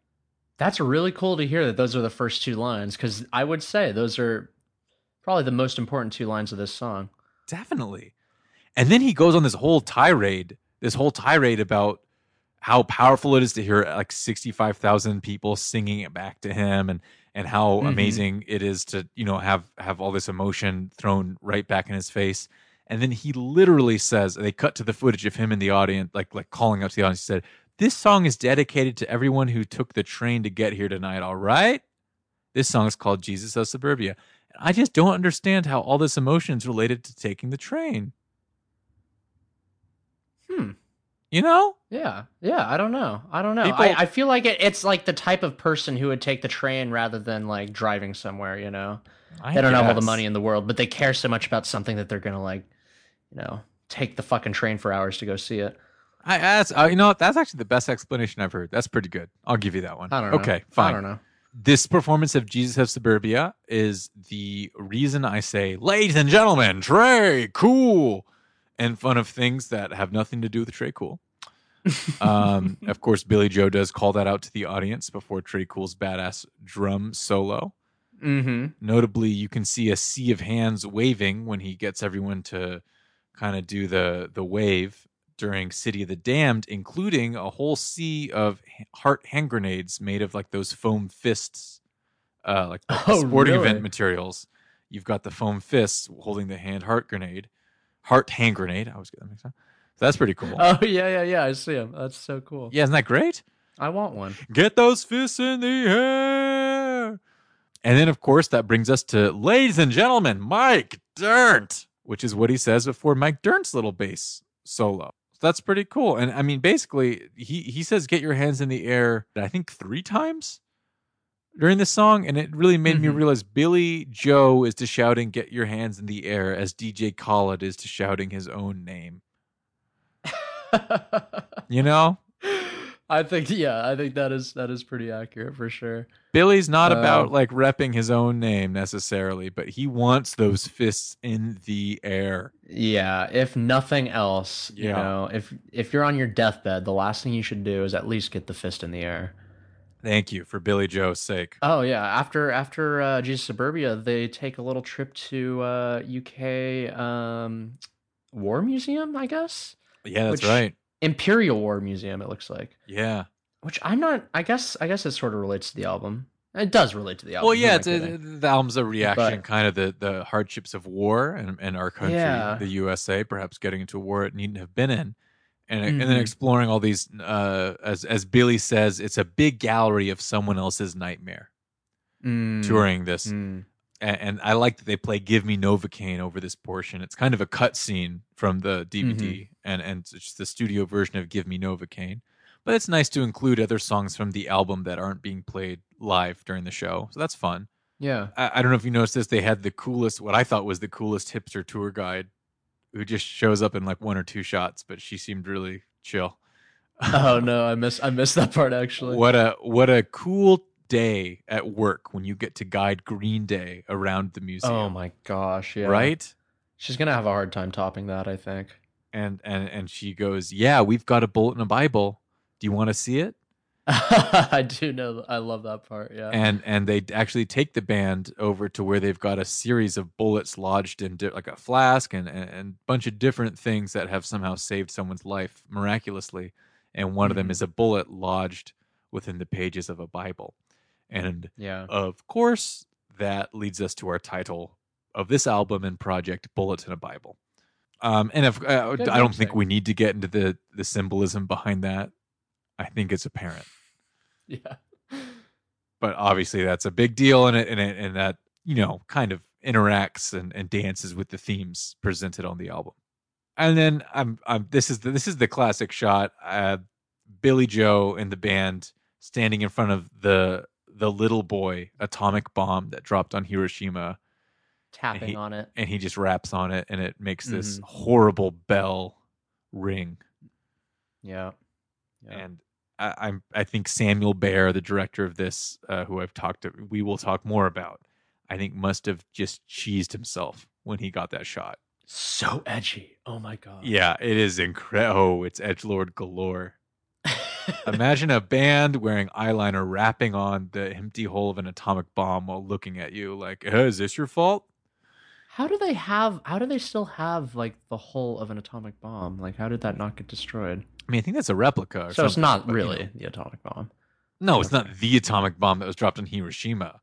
That's really cool to hear that those are the first two lines because I would say those are probably the most important two lines of this song. Definitely. And then he goes on this whole tirade, this whole tirade about how powerful it is to hear like 65,000 people singing it back to him and and how Mhm. amazing it is to, you know, have have all this emotion thrown right back in his face. And then he literally says, they cut to the footage of him in the audience like like calling up to the audience he said, "This song is dedicated to everyone who took the train to get here tonight, all right?" This song is called Jesus of Suburbia. I just don't understand how all this emotion is related to taking the train. Hmm. You know? Yeah. Yeah. I don't know. I don't know. People- I, I feel like it, it's like the type of person who would take the train rather than like driving somewhere, you know? I they don't have all the money in the world, but they care so much about something that they're going to like, you know, take the fucking train for hours to go see it. I that's uh, you know that's actually the best explanation I've heard. That's pretty good. I'll give you that one. I don't know. Okay, fine. I don't know. This performance of Jesus of Suburbia is the reason I say, ladies and gentlemen, Tré Cool, in fun of things that have nothing to do with Tré Cool. [laughs] Um, of course, Billie Joe does call that out to the audience before Tré Cool's badass drum solo. Mm-hmm. Notably, you can see a sea of hands waving when he gets everyone to kind of do the the wave during City of the Damned, including a whole sea of heart hand grenades made of like those foam fists, uh, like, like [laughs] Oh, sporting really? event materials. You've got the foam fists holding the hand heart grenade, heart hand grenade. I was that mixed up. So that's pretty cool. Oh, yeah, yeah, yeah. I see them. That's so cool. yeah, isn't that great? I want one. Get those fists in the air. And then, of course, that brings us to, ladies and gentlemen, Mike Dirnt, which is what he says before Mike Dirnt's little bass solo. That's pretty cool. And I mean, basically, he, he says, get your hands in the air, I think three times during this song. And it really made me Mhm. realize Billie Joe is to shouting, get your hands in the air, as DJ Khaled is to shouting his own name. [laughs] You know? I think yeah, I think that is that is pretty accurate for sure. Billie's not Um, about like repping his own name necessarily, but he wants those fists in the air. Yeah, if nothing else, you know, if if you're on your deathbed, the last thing you should do is at least get the fist in the air. Thank you for Billie Joe's sake. Oh yeah, after after uh, Jesus Suburbia, they take a little trip to uh, UK um, War Museum, I guess Yeah, that's Which- right. Imperial War Museum. It looks like, Yeah. which I'm not. I guess I guess it sort of relates to the album. It does relate to the album. Well, yeah, it's a, the album's a reaction, But- kind of the the hardships of war and, and our country, Yeah. the USA, perhaps getting into a war it needn't have been in, and and then Mhm. exploring all these. Uh, as as Billie says, it's a big gallery of someone else's nightmare Mm, touring this. mm. and, and I like that they play "Give Me Novacaine" over this portion. It's kind of a cut scene from the DVD, Mm-hmm. And and it's the studio version of "Give Me Novacaine." But it's nice to include other songs from the album that aren't being played live during the show, so that's fun. Yeah. I, I don't know if you noticed this; they had the coolest, what I thought was the coolest hipster tour guide, who just shows up in like one or two shots, but she seemed really chill. Oh [laughs] no, I miss I missed that part actually. what a what a cool day at work when you get to guide Green Day around the museum. Oh my gosh, yeah. Right? She's gonna have a hard time topping that, I think. And and and she goes, "Yeah, we've got a bullet in a Bible. Do you want to see it?" [laughs] I do know. I love that part. Yeah. And and they actually take the band over to where they've got a series of bullets lodged in di- like a flask and and a bunch of different things that have somehow saved someone's life miraculously. And one of them Mhm. is a bullet lodged within the pages of a Bible. And Yeah. of course, that leads us to our title of this album and project, Bullet in a Bible. Um, and if, uh, I don't think we need to get into the the symbolism behind that. I think it's apparent, [laughs] Yeah. but obviously that's a big deal, and it and it, and that you know kind of interacts and, and dances with the themes presented on the album. And then I'm I'm this is the, this is the classic shot. Uh, Billie Joe and the band standing in front of the the little boy atomic bomb that dropped on Hiroshima Tapping he- on it. and he just raps on it and it makes this Mhm. horrible bell ring Yeah. Yeah. and I, I'm I think Samuel Bayer, the director of this, uh, who I've talked to, we will talk more about. I think must have just cheesed himself when he got that shot. so edgy. Oh my god. Yeah, it is incredible. Oh, it's edge lord galore. [laughs] Imagine a band wearing eyeliner rapping on the empty hole of an atomic bomb while looking at you like, "Uh, "Is this your fault?" How do they have? How do they still have like the hull of an atomic bomb? Like, how did that not get destroyed? I mean, I think that's a replica. Or So it's not but, you really know. the atomic bomb. No, it's not the atomic bomb that was dropped in Hiroshima.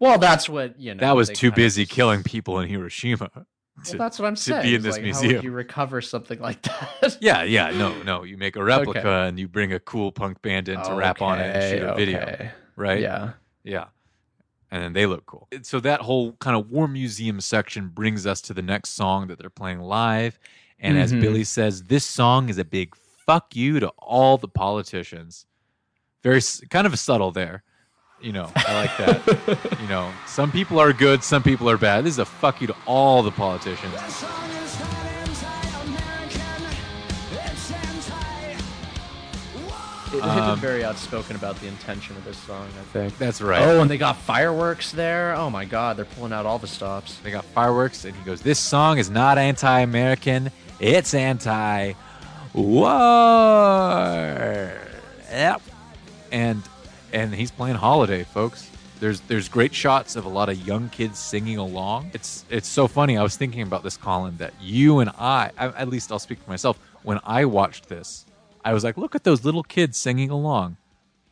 Well, that's what you know. that was too kind of busy killing people in Hiroshima. [laughs] Well, that's what I'm to saying. be in this like, How museum. you [laughs] recover something like that? [laughs] Yeah, yeah, no, no. You make a replica and you bring a cool punk band in to rap on it and shoot a Okay, video, right? Yeah. yeah. And then they look cool. So that whole kind of war museum section brings us to the next song that they're playing live. And as Mhm. Billie says, this song is a big fuck you to all the politicians. Very kind of subtle there. You know, I like that. [laughs] you know, some people are good, some people are bad. This is a fuck you to all the politicians. It, they've Um, been very outspoken about the intention of this song. I think. That's right. Oh, and they got fireworks there. Oh my God, they're pulling out all the stops. They got fireworks, and he goes, "This song is not anti-American. It's anti-war." Yep. And and he's playing "Holiday," folks. There's there's great shots of a lot of young kids singing along. It's it's so funny. I was thinking about this, Colin, that you and I, I at least I'll speak for myself. When I watched this, I was like, "Look at those little kids singing along."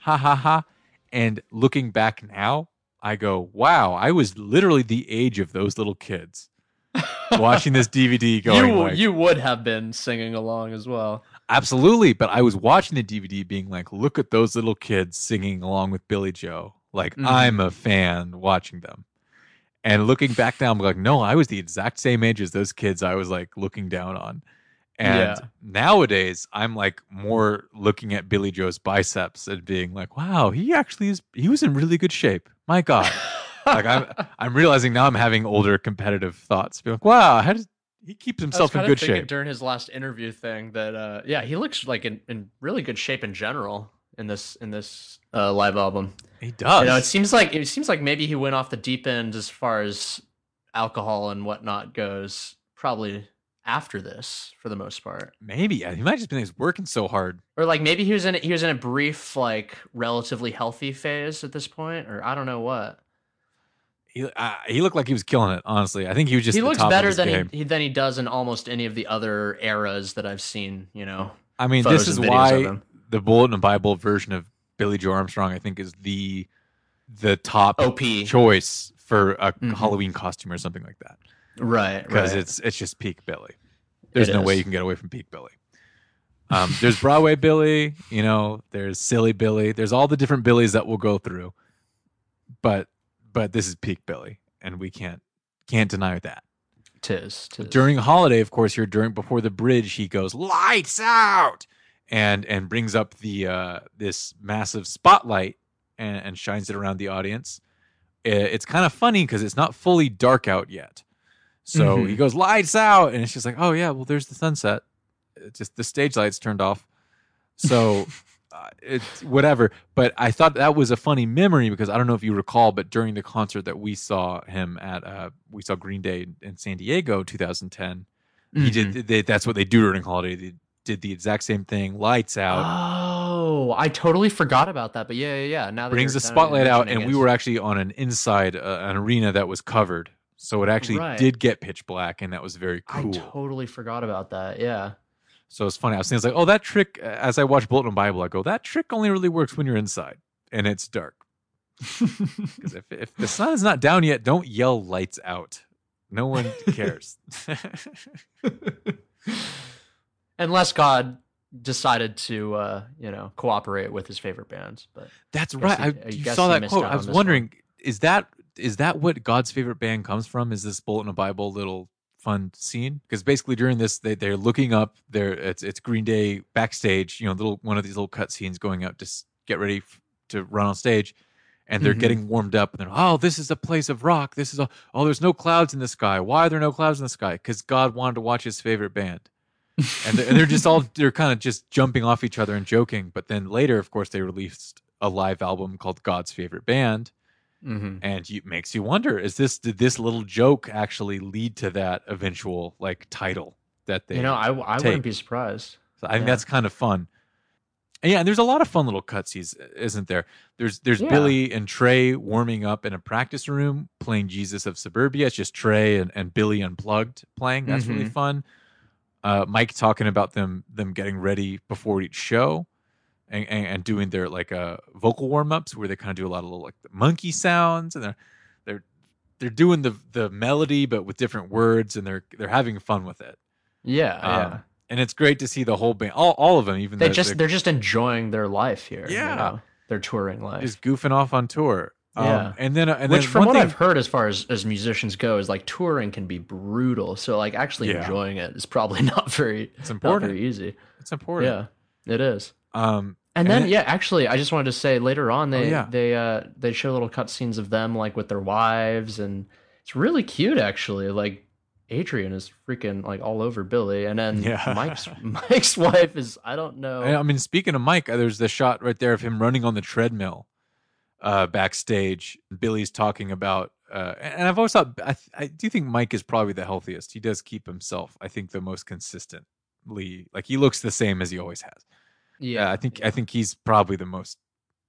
Ha ha ha. And looking back now, I go, wow, I was literally the age of those little kids [laughs] watching this DVD going you like, you would have been singing along as well. absolutely. But I was watching the DVD being like, look at those little kids singing along with Billie Joe. Like, Mhm. I'm a fan watching them. And looking back now, I'm like, no, I was the exact same age as those kids I was like looking down on. And Yeah. nowadays, I'm like more looking at Billie Joe's biceps and being like, wow, he actually is, he was in really good shape. My God. [laughs] like I'm I'm realizing now I'm having older competitive thoughts. Be like, wow, how does he keeps himself in good shape? during his last interview thing that uh yeah he looks like in, in really good shape in general in this in this uh, live album. He does. You know, it seems like it seems like maybe he went off the deep end as far as alcohol and whatnot goes. Probably after this, for the most part, Maybe yeah, he might just been he's working so hard. or like maybe he was in he was in a brief like relatively healthy phase at this point, or I don't know what. He uh, he looked like he was killing it. Honestly, I think he was just he the looks top of better his than game. he, he than he does in almost any of the other eras that I've seen. You know, I mean, this is and why the Bullet in Bible version of Billie Joe Armstrong, I think, is the the top OP. choice for a Mhm. Halloween costume or something like that. Right? because right. it's it's just peak Billie. There's It no way you can get away from peak Billie. Um, there's Broadway Billie, you know. There's silly Billie. There's all the different Billies that we'll go through, but but this is peak Billie, and we can't can't deny that. tis, tis. During holiday, of course, here during before the bridge, he goes lights out, and and brings up the uh, this massive spotlight and, and shines it around the audience. I- It's kind of funny because it's not fully dark out yet. So Mhm. he goes lights out, and it's just like, oh yeah, well there's the sunset. It's just the stage lights turned off. So [laughs] uh, it's whatever. But I thought that was a funny memory because I don't know if you recall, but during the concert that we saw him at, uh, we saw Green Day in San Diego, 2010. He Mhm. did. They, that's what they do during holiday. They did the exact same thing. Lights out. Oh, I totally forgot about that. But yeah, yeah, yeah. Now brings the now that you're spotlight out, and we were actually on an inside uh, an arena that was covered, so it actually Right. did get pitch black, and that was very cool. I totally forgot about that. Yeah. so it's funny. I was thinking, like, oh, that trick. As I watch Bullet in Bible, I go, that trick only really works when you're inside and it's dark. [laughs] Because if, if the sun is not down yet, don't yell lights out. No one cares. [laughs] Unless God decided to, uh, you know, cooperate with his favorite bands. But That's Guess right. he- I, I you saw that quote. I was this one. wondering, is that is that what God's favorite band comes from? Is this bullet in a Bible little fun scene? Because basically during this, they, they're looking up. They're it's it's Green Day backstage. You know, little one of these little cut scenes going up to s- get ready f- to run on stage. And they're Mhm. getting warmed up, and they're oh, this is a place of rock. This is a oh, there's no clouds in the sky. Why are there no clouds in the sky? Because God wanted to watch His favorite band and they're, and they're just all [laughs] they're kind of just jumping off each other and joking. But then later, of course, they released a live album called God's Favorite Band, Mhm. and it makes you wonder: is this did this little joke actually lead to that eventual like title that they? you know, I, I take. wouldn't be surprised. so I think that's kind of fun. And yeah, and there's a lot of fun little cutscenes, isn't there? There's there's Yeah. Billie and Tré warming up in a practice room playing Jesus of Suburbia. It's just Tré and, and Billie unplugged playing. That's really Mhm. fun. Uh, Mike talking about them them getting ready before each show. And, and, and doing their like uh vocal warm ups where they kind of do a lot of little like monkey sounds and they're they're they're doing the the melody but with different words and they're they're having fun with it Yeah, yeah. um, and it's great to see the whole band, all, all of them, even They the, just the- they're just enjoying their life here. you Yeah. know, their touring life. just goofing off on tour. Um, Yeah. and then and Which, then from what thing, I've heard, as far as as musicians go, is like touring can be brutal. So like actually Yeah. enjoying it is probably [laughs] not very it's not important. very easy. It's important. Yeah, it is. Um, And, And then it- yeah, actually, I just wanted to say later on they yeah. they uh they show little cutscenes of them like with their wives, and it's really cute actually. Like Adrienne is freaking like all over Billie, and then Yeah. [laughs] Mike's Mike's [laughs] wife is I don't know. I I mean, speaking of Mike, uh, there's the shot right there of him running on the treadmill uh, backstage. Billie's talking about, uh, and I've always thought, I, I do think Mike is probably the healthiest. He does keep himself, I think, the most consistently. Like he looks the same as he always has. Yeah, I think I think he's probably the most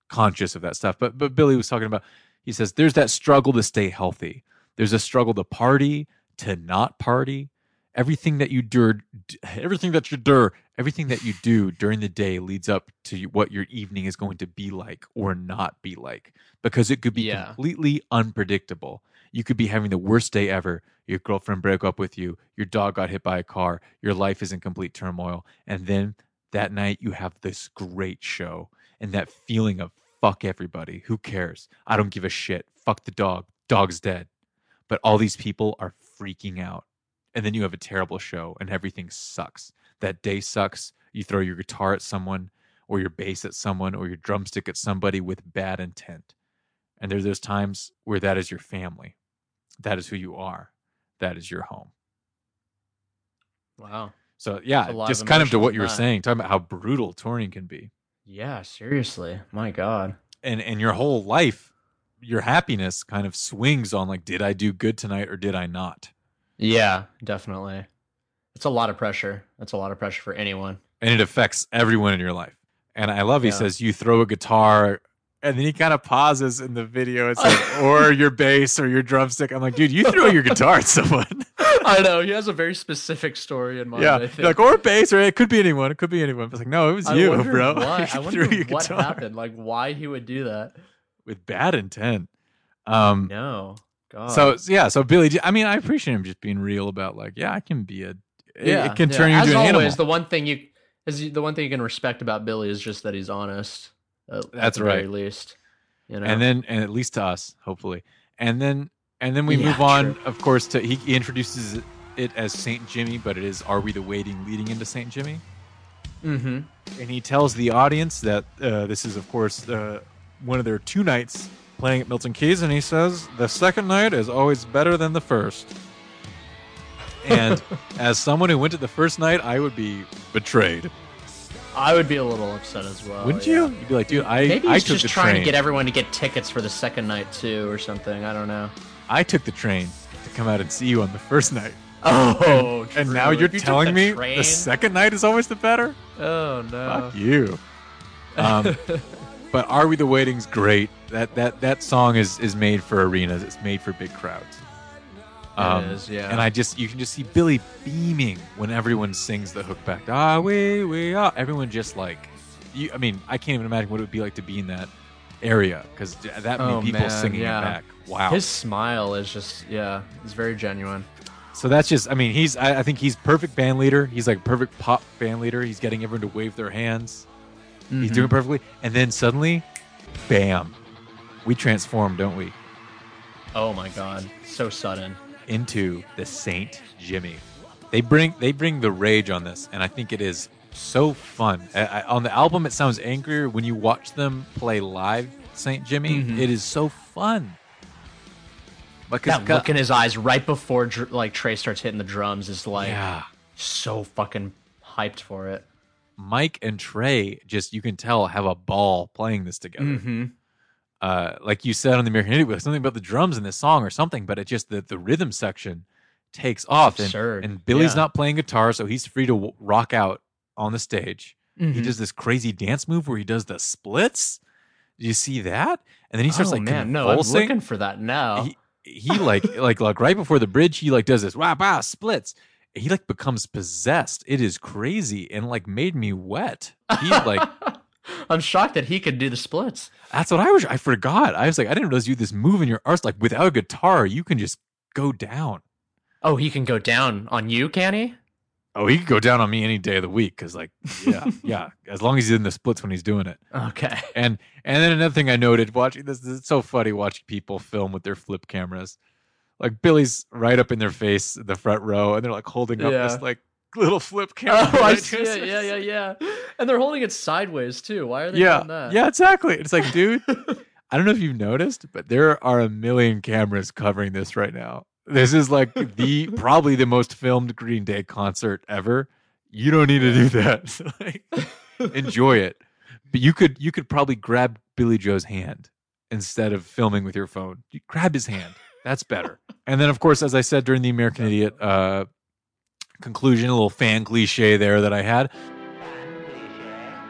conscious of that stuff. But but Billie was talking about. He says there's that struggle to stay healthy. There's a struggle to party to not party. Everything that you do, everything that you do, everything that you do during the day leads up to what your evening is going to be like or not be like because it could be Yeah. completely unpredictable. You could be having the worst day ever. Your girlfriend broke up with you. Your dog got hit by a car. Your life is in complete turmoil. And then that night you have this great show and that feeling of fuck everybody. Who cares? I don't give a shit. Fuck the dog. Dog's dead. But all these people are freaking out. And then you have a terrible show and everything sucks. That day sucks. You throw your guitar at someone or your bass at someone or your drumstick at somebody with bad intent. And there's those times where that is your family. That is who you are. That is your home. wow. So yeah, lot of just kind of to what you were that. saying, talking about how brutal touring can be. Yeah, seriously. My God. and and your whole life your happiness kind of swings on like did i do good tonight or did i not Yeah, definitely. It's a lot of pressure. That's a lot of pressure for anyone. and it affects everyone in your life and i love he Yeah. says you throw a guitar and then he kind of pauses in the video it's like [laughs] or your bass or your drumstick i'm like dude you throw your guitar at someone [laughs] I know he has a very specific story in mind. yeah I think. like or bass or it could be anyone it could be anyone it's like no it was I you bro [laughs] Why, I wonder what guitar happened. Like why he would do that. with bad intent um No. God. So yeah, so Billie, I mean, I appreciate him just being real about like, yeah, I can be a, it, yeah, it can yeah. turn you As into an always, animal. the one thing you is the one thing you can respect about Billie is just that he's honest. at That's the very least. You know. And then, and at least to us, hopefully, and then, and then we Yeah, move on, true. of course, to he, he introduces it as Saint Jimmy, but it is Are We the Waiting leading into Saint Jimmy, hmm and he tells the audience that uh, this is, of course, uh, one of their two nights playing at Milton Keynes, and he says the second night is always better than the first. And [laughs] as someone who went to the first night, I would be betrayed. I would be a little upset as well. Wouldn't yeah. you? You'd be like, dude, I, Maybe I he's took just trying train. to get everyone to get tickets for the second night too, or something. I don't know. I took the train to come out and see you on the first night. [laughs] Oh, and true. now you're you telling the me train- the second night is always the better? Oh no. Fuck you. Um, [laughs] but Are We the Waiting's great. That that that song is is made for arenas. It's made for big crowds. Um, is, yeah. And I just you can just see Billie beaming when everyone sings the hook back. Ah, we we are. Everyone just like you. I mean, I can't even imagine what it would be like to be in that area because that many Oh, people man, singing yeah. it back. Wow. His smile is just yeah, it's very genuine. so that's just. I mean, he's. I, I think he's perfect band leader. He's like perfect pop band leader. He's getting everyone to wave their hands. He's Mhm. doing perfectly, and then suddenly, bam, we transform, don't we, Oh my god, so sudden. into the Saint Jimmy. They bring they bring the rage on this, and I think it is so fun. I, I, on the album, it sounds angrier. When you watch them play live, Saint Jimmy, Mhm. it is so fun. Because That look in his eyes right before like Tré starts hitting the drums is like yeah, so fucking hyped for it. Mike and Tré just you can tell have a ball playing this together. Mm-hmm. uh, like you said on the American Idiot, something about the drums in this song or something, but it just the, the rhythm section takes off. And, and Billie's Yeah. not playing guitar, so he's free to w- rock out on the stage. He Mhm. does this crazy dance move where he does the splits. Do you see that? And then he starts oh, like man, no, I'm looking for that now. He, he like [laughs] like like right before the bridge, he like does this wow wow splits. He like becomes possessed. It is crazy and like made me wet. He like [laughs] I'm shocked that he could do the splits. That's what I was. I forgot. I was like, I didn't realize you this move in your arse. Like without a guitar, you can just go down. Oh, he can go down on you, can he? Oh, he could go down on me any day of the week. Cause like, yeah, [laughs] yeah. As long as he's in the splits when he's doing it. Okay. And and then another thing I noted watching this, this is so funny watching people film with their flip cameras. Like Billie's right up in their face in the front row, and they're like holding up Yeah. this like little flip [laughs] oh, camera. Oh, I right see it. Yeah, yeah, yeah. And they're holding it sideways too. Why are they yeah, doing that? yeah, exactly. It's like, dude, [laughs] I don't know if you've noticed, but there are a million cameras covering this right now. This is like the [laughs] probably the most filmed Green Day concert ever. You don't need to do that. [laughs] like, enjoy it. But you could you could probably grab Billie Joe's hand instead of filming with your phone. You grab his hand. That's better. and then of course, as I said during the American Idiot uh conclusion, a little fan cliche there that I had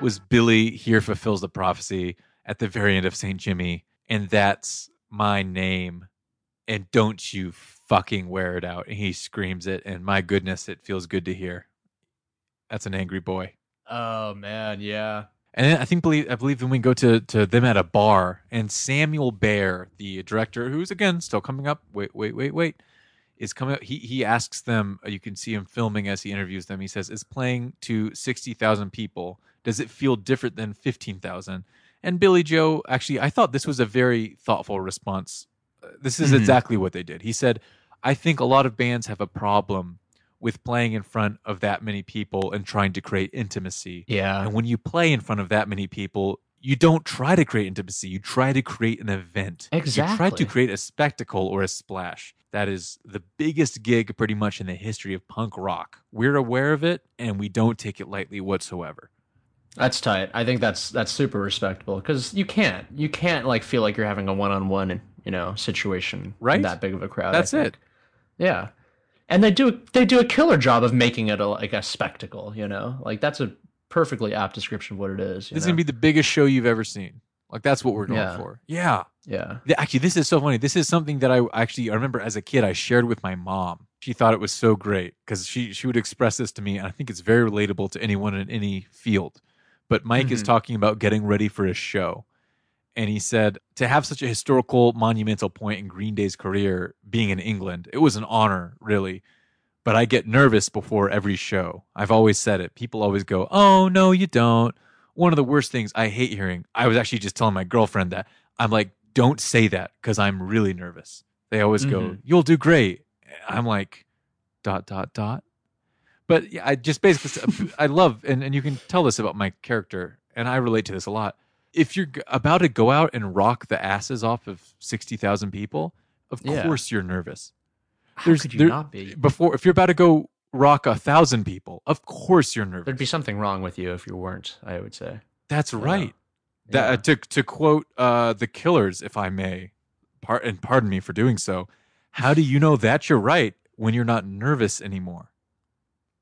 was Billie here fulfills the prophecy at the very end of St. Jimmy, and that's my name. And don't you fucking wear it out. And he screams it, and my goodness, it feels good to hear. That's an angry boy. Oh man, yeah. And then I think believe I believe when we go to to them at a bar, and Samuel Bayer, the director, who's again still coming up. Wait, wait, wait, wait. Is coming up. He he asks them. Uh, you can see him filming as he interviews them. He says, "Is playing to sixty thousand people? Does it feel different than fifteen thousand? And Billie Joe, actually, I thought this was a very thoughtful response. This is Mhm. exactly what they did. He said, "I think a lot of bands have a problem with playing in front of that many people and trying to create intimacy." Yeah. And when you play in front of that many people, you don't try to create intimacy. You try to create an event. Exactly. You try to create a spectacle or a splash. That is the biggest gig pretty much in the history of punk rock. We're aware of it and we don't take it lightly whatsoever. That's tight. I think that's that's super respectable because you can't you can't like feel like you're having a one on one you know situation Right? in that big of a crowd. That's it. Yeah, and they do they do a killer job of making it a, like a spectacle. You know, like that's a perfectly apt description of what it is. you This is going to be the biggest show you've ever seen. Like that's what we're going Yeah. for. Yeah. yeah. Yeah, Actually, this is so funny. This is something that I actually I remember as a kid I shared with my mom. She thought it was so great because she she would express this to me, and I think it's very relatable to anyone in any field. But Mike is Mhm. talking about getting ready for a show, and he said to have such a historical, monumental point in Green Day's career, being in England, it was an honor, really. But I get nervous before every show. I've always said it. People always go, "Oh no, you don't." One of the worst things I hate hearing. I was actually just telling my girlfriend that I'm like, don't say that because I'm really nervous. They always go, Mhm. "You'll do great." I'm like, dot dot dot. But yeah, I just basically I love and and you can tell this about my character, and I relate to this a lot. If you're about to go out and rock the asses off of sixty thousand people, of Yeah. course you're nervous. How There's- could you there- not be? Before, if you're about to go rock a thousand people, of course you're nervous. There'd be something wrong with you if you weren't. I would say. That's right. That uh, to to quote uh, the Killers, if I may, par- and pardon me for doing so. How do you know that you're right when you're not nervous anymore?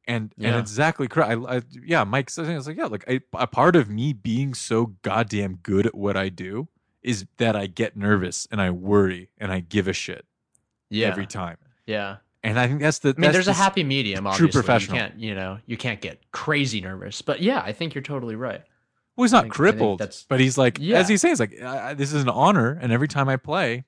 And Yeah. and exactly correct. I, I, yeah, Mike says it's like yeah, like I, a part of me being so goddamn good at what I do is that I get nervous and I worry and I give a shit yeah. every time. yeah. And I think that's the. I mean, there's the a happy medium. true professional. You can't, you know, you can't get crazy nervous. But yeah, I think you're totally right. Well, he's not think- crippled, that's- but he's like, Yeah. as he says, like, this is an honor, and every time I play,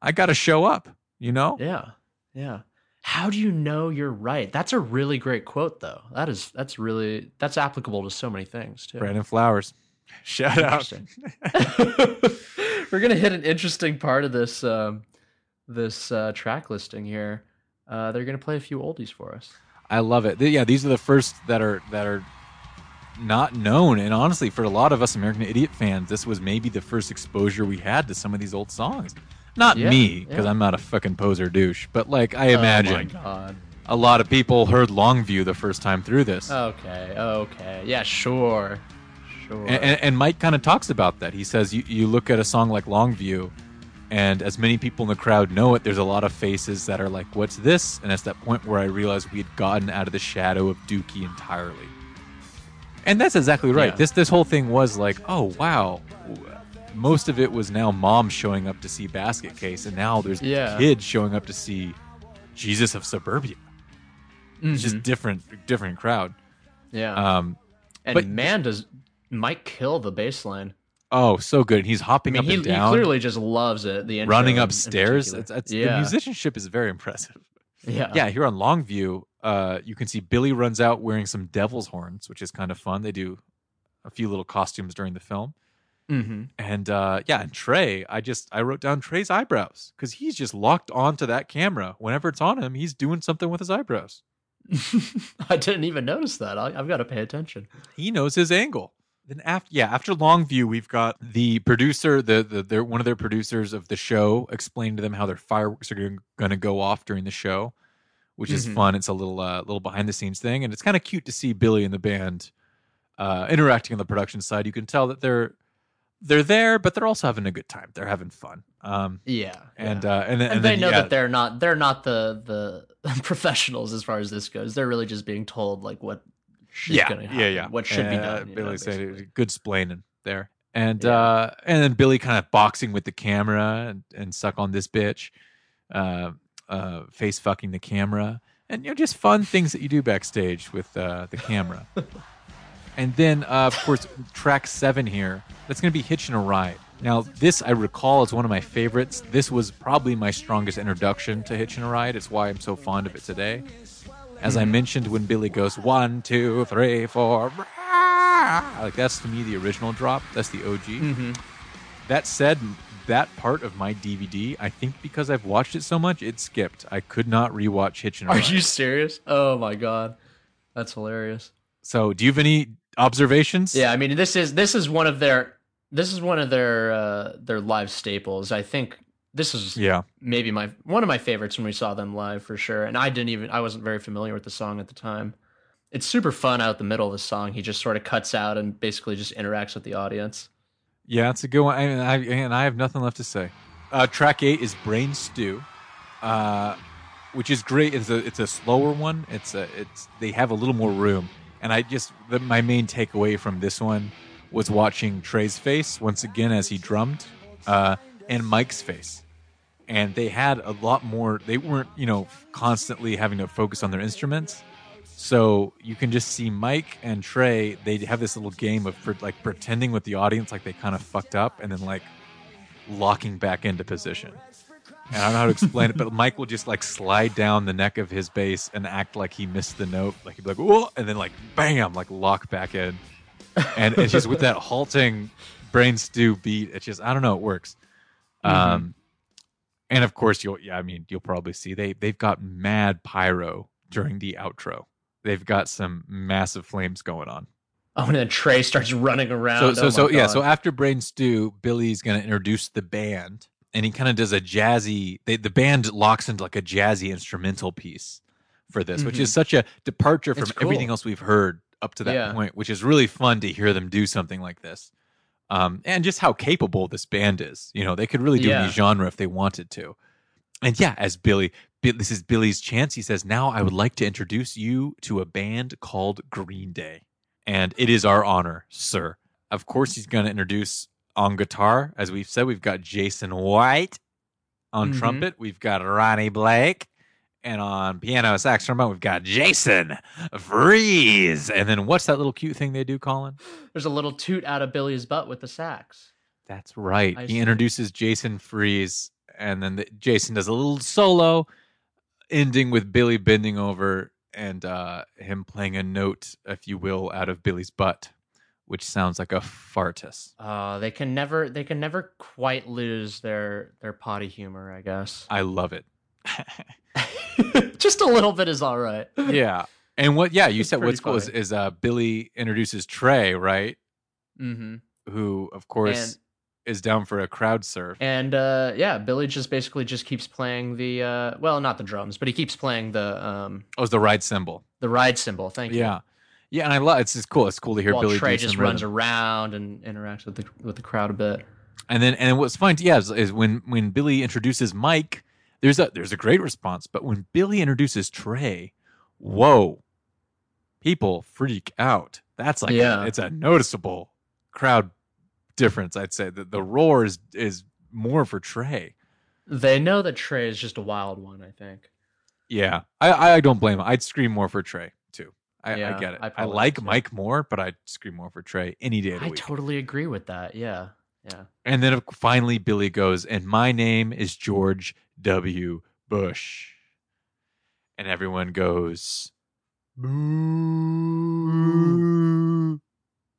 I got to show up. You know? Yeah. Yeah. How do you know you're right? That's a really great quote though. That is that's really that's applicable to so many things too. Brandon Flowers, shout out. [laughs] We're gonna hit an interesting part of this um, this uh, track listing here. Uh, they're gonna play a few oldies for us. I love it. Yeah, these are the first that are that are not known, and honestly, for a lot of us American Idiot fans, this was maybe the first exposure we had to some of these old songs. Not Yeah, me, because yeah. I'm not a fucking poser douche, but like I Oh imagine god. a lot of people heard Longview the first time through this. Okay. Okay. Yeah. Sure. Sure. And, and, and Mike kind of talks about that. He says you, you look at a song like Longview, and as many people in the crowd know it, there's a lot of faces that are like, "What's this?" And it's that point where I realized we had gotten out of the shadow of Dookie entirely. And that's exactly right. Yeah. This this whole thing was like, "Oh wow." Most of it was now mom showing up to see Basket Case, and now there's Yeah. kids showing up to see Jesus of Suburbia. It's just Mhm. different, different crowd. yeah. Um, and but- man, does Mike kill the bass line? oh, so good. He's I hopping mean, up he, and he clearly just loves it. The intro running in- in upstairs. It's, it's, yeah. The musicianship is very impressive. yeah. Yeah, here on Longview, uh, you can see Billie runs out wearing some devil's horns, which is kind of fun. They do a few little costumes during the film, Mm-hmm. and uh, yeah, and Tré. I just I wrote down Tré's eyebrows because he's just locked onto that camera. Whenever it's on him, he's doing something with his eyebrows. [laughs] I didn't even notice that. I, I've got to pay attention. He knows his angle. Then after yeah, after Longview, we've got the producer, the the their, one of their producers of the show, explain to them how their fireworks are going to go off during the show, which is Mhm. fun. It's a little uh, little behind the scenes thing, and it's kind of cute to see Billie and the band uh, interacting on the production side. You can tell that they're they're there, but they're also having a good time. They're having fun. Um, Yeah. and yeah. uh, and, and, and they then, know yeah, that they're not they're not the the [laughs] professionals as far as this goes. They're really just being told like what yeah, yeah, yeah. what should be Uh, done. you know, Billie said good splaining there, and Yeah. uh, and then Billie kind of boxing with the camera and, and suck on this bitch, uh, uh, face fucking the camera, and you know just fun things that you do backstage with uh, the camera. [laughs] and then uh, of course track seven here that's going to be hitching a ride. Now this I recall is one of my favorites. This was probably my strongest introduction to hitching a ride. It's why I'm so fond of it today. As I mentioned, when Billie goes one, two, three, four, like that's to me the original drop. That's the OG. Mhm. That said, that part of my DVD, I think because I've watched it so much, it skipped. I could not rewatch Hitchin' a Are Ride. you serious? Oh my god, that's hilarious. So, do you have any observations? Yeah, I mean this is this is one of their this is one of their uh, their live staples. I think this is Yeah. maybe my one of my favorites when we saw them live for sure. And I didn't even I wasn't very familiar with the song at the time. It's super fun out the middle of the song. He just sort of cuts out and basically just interacts with the audience. Yeah, it's a good one. I, and I, and I have nothing left to say. Uh, track eight is Brain Stew, uh, which is great. It's a it's a slower one. It's a it's they have a little more room. And I just the, my main takeaway from this one was watching Tré's face once again as he drummed, uh, and Mike's face. And they had a lot more. They weren't you know constantly having to focus on their instruments. So you can just see Mike and Tré. They have this little game of like pretending with the audience like they kind of fucked up, and then like locking back into position. And I don't know how to explain it, but Mike will just like slide down the neck of his bass and act like he missed the note, like he'd be like, "Whoa," and then like bam, like lock back in. And it's just with that halting brain stew beat. It's just I don't know, it works. Um, and of course you'll yeah, I mean you'll probably see they they've got mad pyro during the outro. They've got some massive flames going on. Oh, and then Tré starts running around. So so Oh so yeah. So after Brain Stew, Billie's gonna introduce the band, and he kind of does a jazzy. They, the band locks into like a jazzy instrumental piece for this, which is such a departure from Mm-hmm. Cool. everything else we've heard up to that Yeah. point. Which is really fun to hear them do something like this, um, and just how capable this band is. You know, they could really do Yeah. any genre if they wanted to. And yeah, as Billie, this is Billie's chance. He says, "Now I would like to introduce you to a band called Green Day." and it is our honor, sir. Of course, he's going to introduce on guitar. As we've said, we've got Jason White on Mhm. trumpet, we've got Ronnie Blake, And on piano, sax, trombone, we've got Jason Freese. And then what's that little cute thing they do, Colin? There's a little toot out of Billie's butt with the sax. That's right. I he see. introduces Jason Freese, and then the, Jason does a little solo, ending with Billie bending over and uh, him playing a note, if you will, out of Billie's butt, which sounds like a fartus. Uh, they can never they can never quite lose their their potty humor, I guess. I love it. [laughs] Just a little bit is all right. [laughs] yeah. And what? Yeah, you It's said what's pretty cool is, is uh, Billie introduces Tré, right? Mm-hmm. Who, of course, And is down for a crowd surf. and uh, yeah, Billie just basically just keeps playing the uh, well, not the drums, but he keeps playing the um Oh, it's the ride cymbal. the ride cymbal. Thank you. Yeah. Yeah, and I love it's just cool. It's cool to hear While Billie Tré just runs rhythm. around and interacts with the with the crowd a bit. And then and what's fun, yeah, is, is when when Billie introduces Mike, there's a there's a great response. But when Billie introduces Tré, whoa, people freak out. That's like Yeah. it's a noticeable crowd difference. I'd say that the roar is is more for Tré. They know that Tré is just a wild one. I think. Yeah, I I don't blame him. I'd scream more for Tré I, I get it. I I, like. Mike more, but I'd scream more for Tré any day of the I week. totally agree with that. Yeah, yeah. And then finally, Billie goes, and my name is George W. Bush. And everyone goes, boo.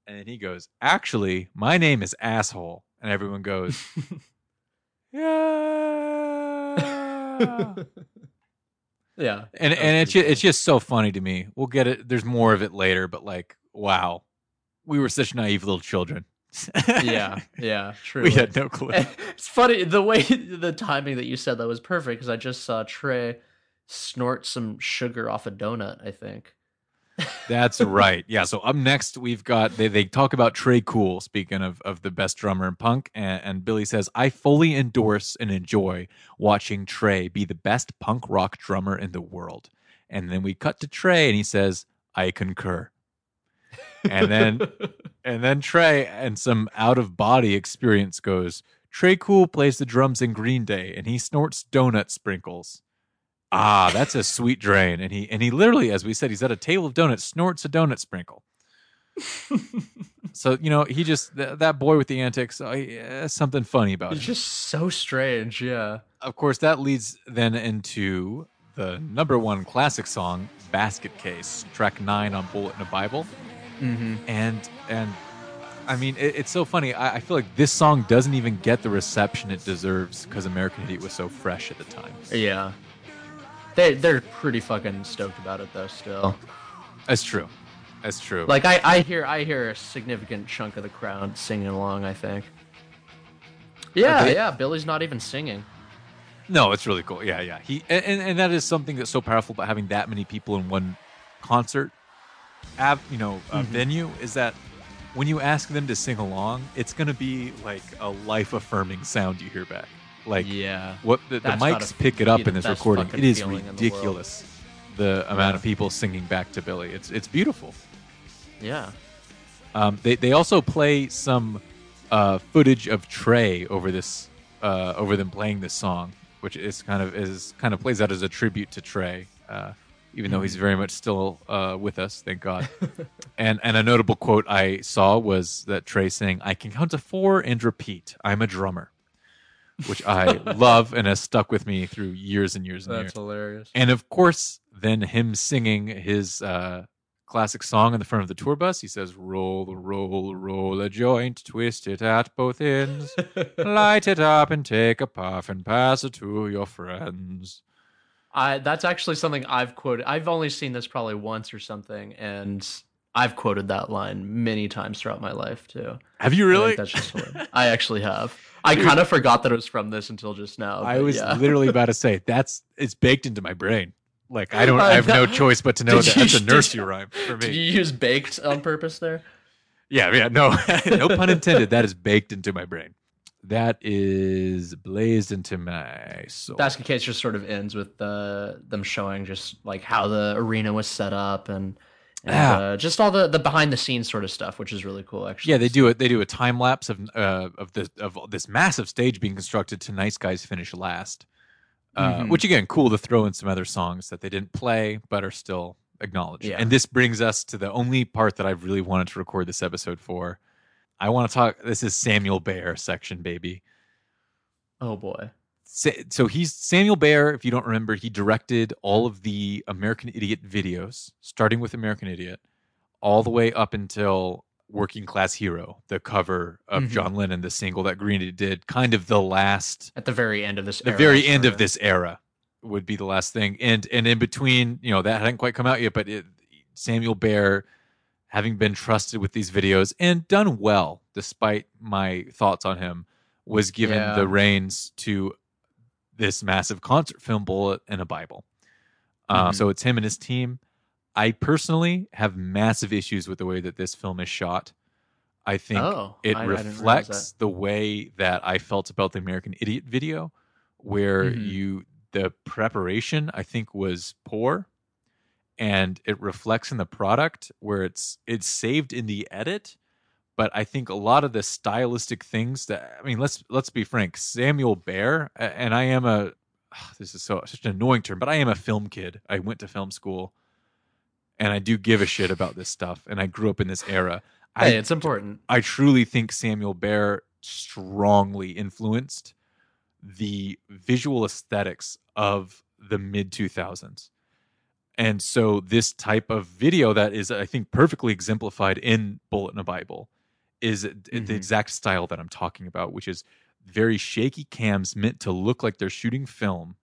And then he goes, actually, my name is asshole. And everyone goes, [laughs] yeah. [laughs] yeah. and and it's just, it's just so funny to me. We'll get it. There's more of it later, but like, wow, we were such naive little children. yeah, [laughs] yeah, true. we had no clue. [laughs] It's funny the way [laughs] the timing that you said that was perfect because I just saw Tré snort some sugar off a donut. I think. That's right. Yeah. So up next, we've got they, they talk about Tré Cool. Speaking of of the best drummer in punk, and, and Billie says, "I fully endorse and enjoy watching Tré be the best punk rock drummer in the world." And then we cut to Tré, and he says, "I concur." And then and then Tré and some out of body experience goes. Tré Cool plays the drums in Green Day, and he snorts donut sprinkles. Ah, that's a sweet drain. And he and he literally, as we said, he's at a table of donuts, snorts a donut sprinkle. So you know, he just th- that boy with the antics, uh, yeah, something funny about it. it's him. just so strange. Yeah. Of course, that leads then into the number one classic song, "Basket Case," track nine on Bullet in a Bible, Mm-hmm. and and I mean, it, it's so funny. I, I feel like this song doesn't even get the reception it deserves because American Idiot was so fresh at the time. Yeah. They they're pretty fucking stoked about it though. Still, That's true. That's true. like I I hear I hear a significant chunk of the crowd singing along. I think. Yeah, they- yeah. Billie's not even singing. No, it's really cool. Yeah, yeah. He and, and, that is something that's so powerful about having that many people in one concert, av, you know, uh, Mhm. venue is that when you ask them to sing along, it's going to be like a life affirming sound you hear back. Like yeah. what the, the mics pick it up in this recording. It is in the ridiculous. The, amount Yeah. of people singing back to Billie. It's it's beautiful. Yeah. Um, they they also play some uh, footage of Tré over this uh, over them playing this song, which is kind of is kind of plays out as a tribute to Tré, uh, even though he's very much still uh, with us, thank God. [laughs] and and a notable quote I saw was that Tré saying, "I can count to four and repeat. I'm a drummer," which I love and has stuck with me through years and years and years. That's hilarious. And of course, then him singing his uh, classic song in the front of the tour bus. He says, "Roll, roll, roll a joint, twist it at both ends, [laughs] light it up and take a puff and pass it to your friends." I that's actually something I've quoted. I've only seen this probably once or something, and I've quoted that line many times throughout my life too. Have you I really? that's just. [laughs] I actually have. I kind of forgot that it was from this until just now. I was yeah. literally about to say that's it's baked into my brain. Like I [laughs] don't, I I have no choice but to know that you- that's a nursery rhyme for me. Did you use baked on purpose there? Yeah, yeah, no, [laughs] no pun intended. That is baked into my brain. That is blazed into my soul. Basket Case just sort of ends with uh, them showing just like how the arena was set up and, and Yeah. uh, just all the, the behind the scenes sort of stuff, which is really cool. Actually, Yeah, they do it. They do a time lapse of uh, of this of this massive stage being constructed to Nice Guys finish last. uh, Mhm. which again, cool to throw in some other songs that they didn't play but are still acknowledged. Yeah. And this brings us to the only part that I've really wanted to record this episode for. I want to talk. This is Samuel Bayer section, baby. Oh boy. So he's Samuel Bayer. If you don't remember, he directed all of the American Idiot videos, starting with American Idiot, all the way up until Working Class Hero, the cover of Mhm. John Lennon, the single that Green Day did, kind of the last At the very end of this. the era, very end of this era would be the last thing and and in between you know that hadn't quite come out yet but it, samuel bayer having been trusted with these videos and done well despite my thoughts on him was given Yeah. the reins to this massive concert film bullet in a bible um, Mhm. so it's him and his team i personally have massive issues with the way that this film is shot i think Oh, it I- I reflects the way that I felt about the American Idiot video, where Mhm. you the preparation I think was poor, and it reflects in the product where it's it's saved in the edit, but I think a lot of the stylistic things that I mean let's let's be frank, Samuel Bayer and I am a ah, this is so such an annoying term, but I am a film kid. I went to film school. And I do give a shit about this stuff, and I grew up in this era. I Hey, it's important. I truly think Samuel Bayer strongly influenced the visual aesthetics of the mid 2000s. And so this type of video that is I think perfectly exemplified in Bullet in a Bible is the Mhm. exact style that I'm talking about, which is very shaky cams meant to look like they're shooting film.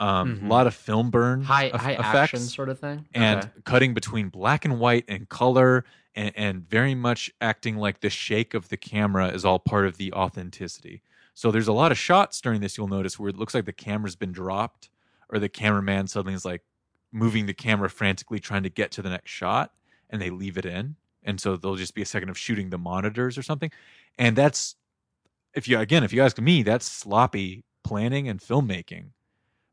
Um, Mhm. A lot of film burn High high effects action sort of thing. and Okay. cutting between black and white and color and, and very much acting like the shake of the camera is all part of the authenticity so there's a lot of shots during this you'll notice where it looks like the camera's been dropped or the cameraman suddenly is like moving the camera frantically trying to get to the next shot and they leave it in and so there'll just be a second of shooting the monitors or something and that's if you again if you ask me that's sloppy planning and filmmaking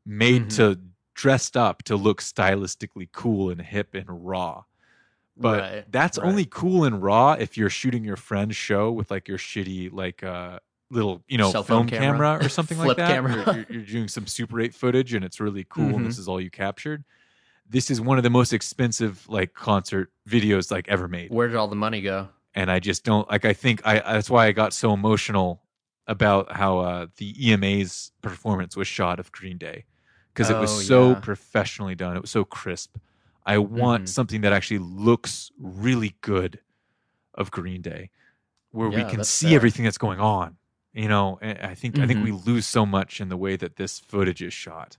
made Mhm. to dressed up to look stylistically cool and hip and raw but Right, that's right. only cool and raw if you're shooting your friend's show with like your shitty like uh little you know Cell film camera. camera. or something [laughs] like Flip that camera. You're, you're, doing some super 8 footage and it's really cool Mhm. and this is all you captured this is one of the most expensive like concert videos like ever made Where did all the money go? and I just don't like. I think I that's why I got so emotional about how uh, the EMA's performance was shot of Green Day because it Oh, was so yeah. professionally done. It was so crisp. I want Mhm. something that actually looks really good of Green Day, where we can see fair. everything that's going on. You know, I think I think we lose so much in the way that this footage is shot.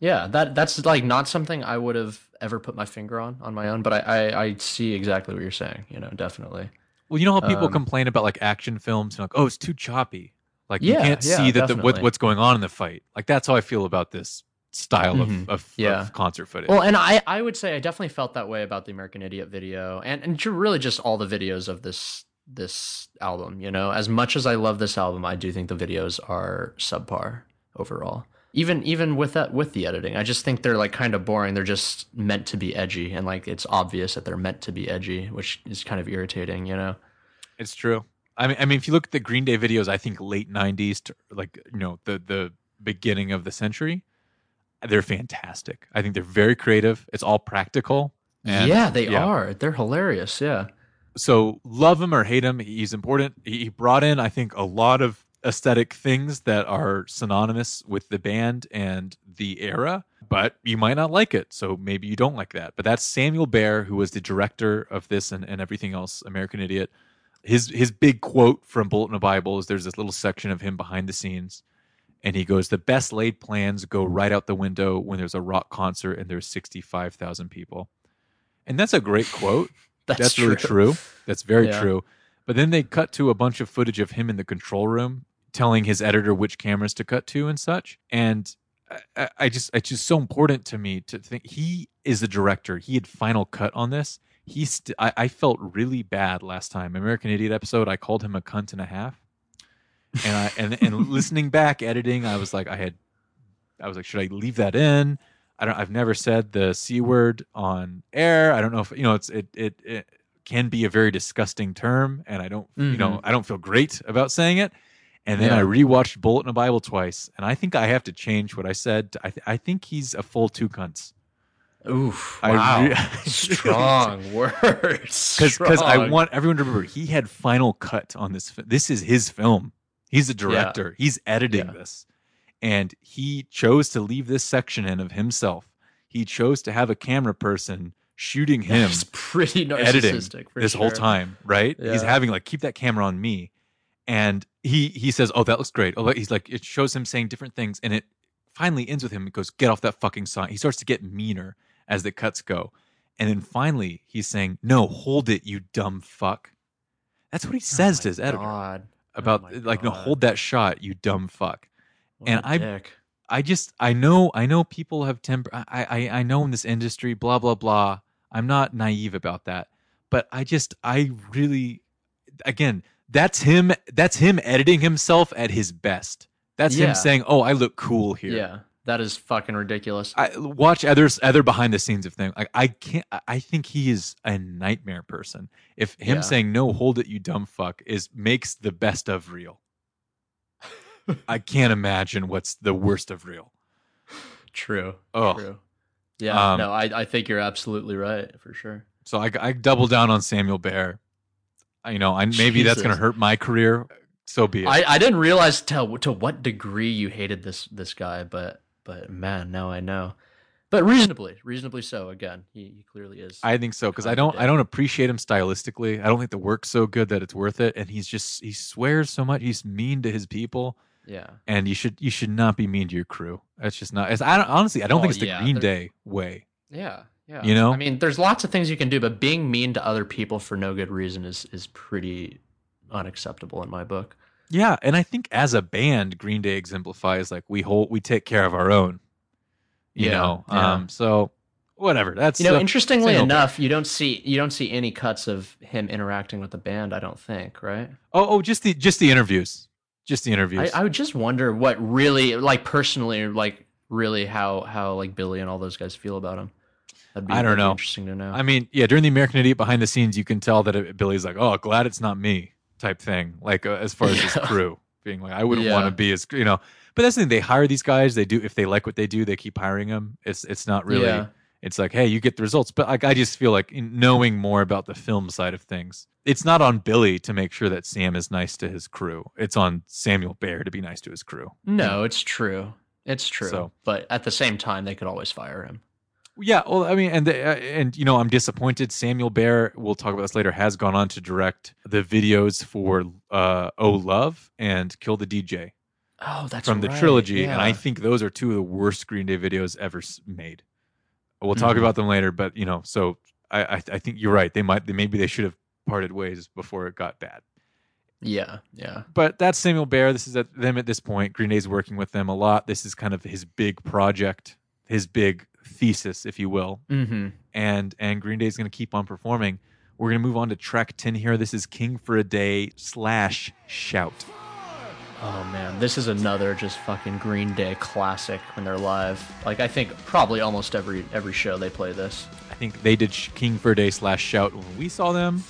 Yeah, that that's like not something I would have ever put my finger on on my own, but I I, I see exactly what you're saying. You know, definitely. Well, you know how people Um, complain about like action films and like, oh, it's too choppy. Like Yeah, you can't yeah, see that the, what, what's going on in the fight. Like that's how I feel about this style Mhm. of, of, Yeah. of concert footage. Well, and I I would say I definitely felt that way about the American Idiot video, and and really just all the videos of this this album. You know, as much as I love this album, I do think the videos are subpar overall. Even even with that with the editing, I just think they're like kind of boring. They're just meant to be edgy, and like it's obvious that they're meant to be edgy, which is kind of irritating. You know. it's true. I mean, I mean, if you look at the Green Day videos, I think late '90s to like you know the the beginning of the century, they're fantastic. I think they're very creative. It's all practical. and- yeah, they yeah. are. They're hilarious. Yeah. so love him or hate him, he's important. He he brought in, I think, a lot of aesthetic things that are synonymous with the band and the era, but you might not like it. So maybe you don't like that. But that's Samuel Bayer, who was the director of this and, and everything else, American Idiot. His his big quote from Bullet in of Bible is there's this little section of him behind the scenes. And he goes, The best laid plans go right out the window when there's a rock concert and there's 65,000 people. And that's a great quote. [laughs] That's, That's, really true. That's very Yeah. true. But then they cut to a bunch of footage of him in the control room telling his editor which cameras to cut to and such. And I- I, just, it's just so important to me to think he is the director. He had final cut on this. He, st- I, I felt really bad last time. American Idiot episode. I called him a cunt and a half. And I and and [laughs] listening back, editing, I was like, I had, I was like, should I leave that in? I don't. I've never said the c word on air. I don't know if you know. It's it it, it can be a very disgusting term, and I don't you know Mhm. I don't feel great about saying it. And then Yeah. I rewatched Bullet in a Bible twice, and I think I have to change what I said. I, th- I think he's a full two cunts. Oof! I Wow, re- [laughs] strong [laughs] words. [laughs] because I want everyone to remember he had final cut on this. This is his film. He's a director. He's editing Yeah. this, and he chose to leave this section in of himself. He chose to have a camera person shooting him It's pretty editing narcissistic for this whole time, right? He's having like keep that camera on me, and he he says, "Oh, that looks great." Oh, he's like it shows him saying different things, and it finally ends with him. It goes, "Get off that fucking sign." He starts to get meaner as the cuts go, and then finally he's saying, "No, hold it, you dumb fuck." That's what he oh says Oh to his editor God. Oh about my like, "No, hold that shot, you dumb fuck." What and I- dick. I just I know I know people have temper. I I I know in this industry, blah blah blah. I'm not naive about that, but I just I really, again, that's him. That's him editing himself at his best. That's Yeah. him saying, "Oh, I look cool here." Yeah, that is fucking ridiculous. I watch others other behind the scenes of things. Like I can't. I- think he is a nightmare person. If him Yeah. saying "No, hold it, you dumb fuck" is makes the best of real. [laughs] I can't imagine what's the worst of real. True. Oh, True. Yeah. Um, no, I I think you're absolutely right for sure. So I, I double down on Samuel Bayer. You know, I, maybe that's going to hurt my career. So be it. I, I didn't realize to to what degree you hated this this guy, but but man, now I know. But reasonably, reasonably so. Again, he, he clearly is. I think so because I don't I don't appreciate him stylistically. I don't think the work's so good that it's worth it. And he's just he swears so much. He's mean to his people, yeah. and you should you should not be mean to your crew. That's just not. It's, I don't, honestly I don't Oh, think it's the yeah, Green Day way. Yeah. Yeah. You know? I mean, there's lots of things you can do, but being mean to other people for no good reason is is pretty unacceptable in my book. Yeah, and I think as a band, Green Day exemplifies like we hold we take care of our own. You Yeah, know, yeah. um, so whatever. That's You know, uh, interestingly enough, you don't see you don't see any cuts of him interacting with the band. I don't think, right? oh oh just the just the interviews, just the interviews. I, I would just wonder what really, like personally, like really how how like Billie and all those guys feel about him. That'd be, I don't know. Interesting to know. I mean, yeah, during the American Idiot behind the scenes, you can tell that it, Billie's like, "Oh, glad it's not me," type thing. Like uh, as far as his [laughs] crew being like, "I wouldn't Yeah. want to be as you know." But that's the thing; they hire these guys. They do if they like what they do, they keep hiring them. It's it's not really. Yeah. It's like, hey, you get the results. But like, I just feel like knowing more about the film side of things, it's not on Billie to make sure that Sam is nice to his crew. It's on Samuel Bayer to be nice to his crew. no, it's true. It's true. So- but at the same time, they could always fire him. Yeah, well, I mean, and the, uh, and you know, I'm disappointed. Samuel Bayer, we'll talk about this later, has gone on to direct the videos for uh, "Oh Love" and "Kill the DJ" Oh, that's from the right, trilogy, and I think those are two of the worst Green Day videos ever made. We'll talk Mhm. about them later, but you know, so I, I I think you're right. They might, they, maybe they should have parted ways before it got bad. yeah, yeah, But that's Samuel Bayer. This is at them at this point. Green Day's working with them a lot. This is kind of his big project, his big thesis, if you will. mm-hmm. and and Green Day is going to keep on performing. We're going to move on to track 10 here. This is King for a Day slash Shout. Oh man, this is another just fucking Green Day classic when they're live. Like I think probably almost every every show they play this. I think they did King for a Day slash Shout when we saw them.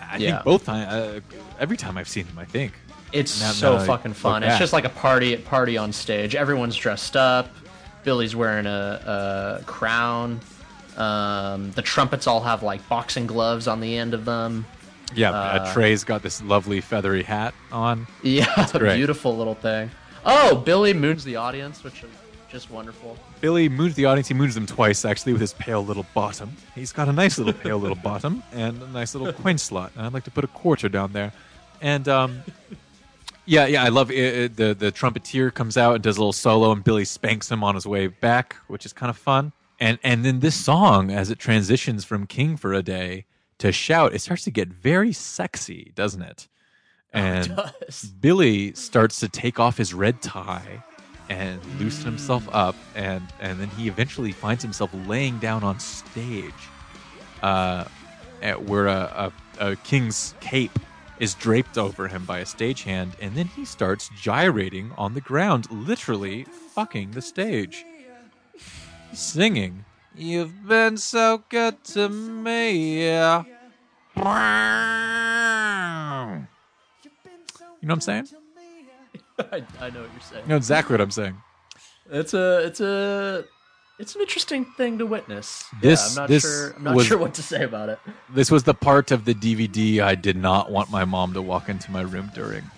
I Yeah. think both time, uh, every time I've seen them, I think. It's Now- so now fucking fun. It's just like a party party on stage. Everyone's dressed up. Billie's wearing a, a crown. Um, the trumpets all have like boxing gloves on the end of them. Yeah, uh, Uh, Tré's got this lovely feathery hat on. [laughs] Yeah, beautiful little thing. Oh, Billie moons the audience, which is just wonderful. Billie moons the audience. He moons them twice, actually, with his pale little bottom. He's got a nice little pale little bottom and a nice little [laughs] coin slot. And I'd like to put a quarter down there. And um, yeah, yeah, I love it, it- the the trumpeter comes out and does a little solo, and Billie spanks him on his way back, which is kind of fun. And and then this song, as it transitions from King for a Day to Shout, it starts to get very sexy, doesn't it? And does. [laughs] Billie starts to take off his red tie and loosen himself up, and and then he eventually finds himself laying down on stage, uh, at where a, a, a king's cape is draped over him by a stagehand, and then he starts gyrating on the ground, literally fucking the stage, singing. You've been so good to me. You know what I'm saying? [laughs] I, I know what you're saying. You know exactly what I'm saying. It's a it's a it's an interesting thing to witness. This- yeah, I'm not this sure I'm not was- sure what to say about it. This was the part of the DVD I did not want my mom to walk into my room during.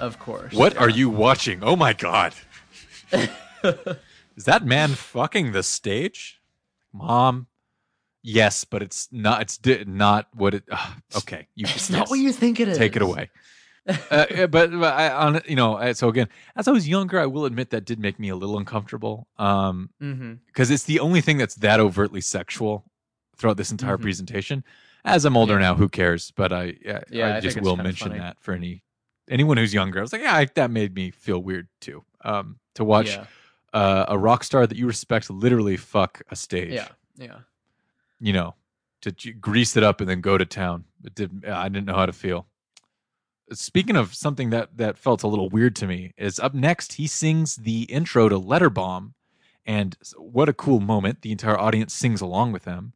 Of course. What yeah. are you watching? Oh my god. [laughs] Is that man fucking the stage? Mom. Yes, but it's not it's di- not what it ugh, okay, you It's not what you think it is. take it away. Uh, but, but I on you know, so again, as I was younger, I will admit that did make me a little uncomfortable. Um Mm-hmm. because it's the only thing that's that overtly sexual throughout this entire Mhm. presentation. As I'm older Yeah. now, who cares? But I, yeah, Yeah, I I just will mention funny. that for any anyone who's younger. I was like, yeah, I, that made me feel weird too. Um, to watch Yeah. uh, a rock star that you respect literally fuck a stage. Yeah. Yeah. you know, to grease it up and then go to town. It did. I didn't know how to feel. Speaking of something that that felt a little weird to me, is up next he sings the intro to Letter Bomb, and what a cool moment! The entire audience sings along with him.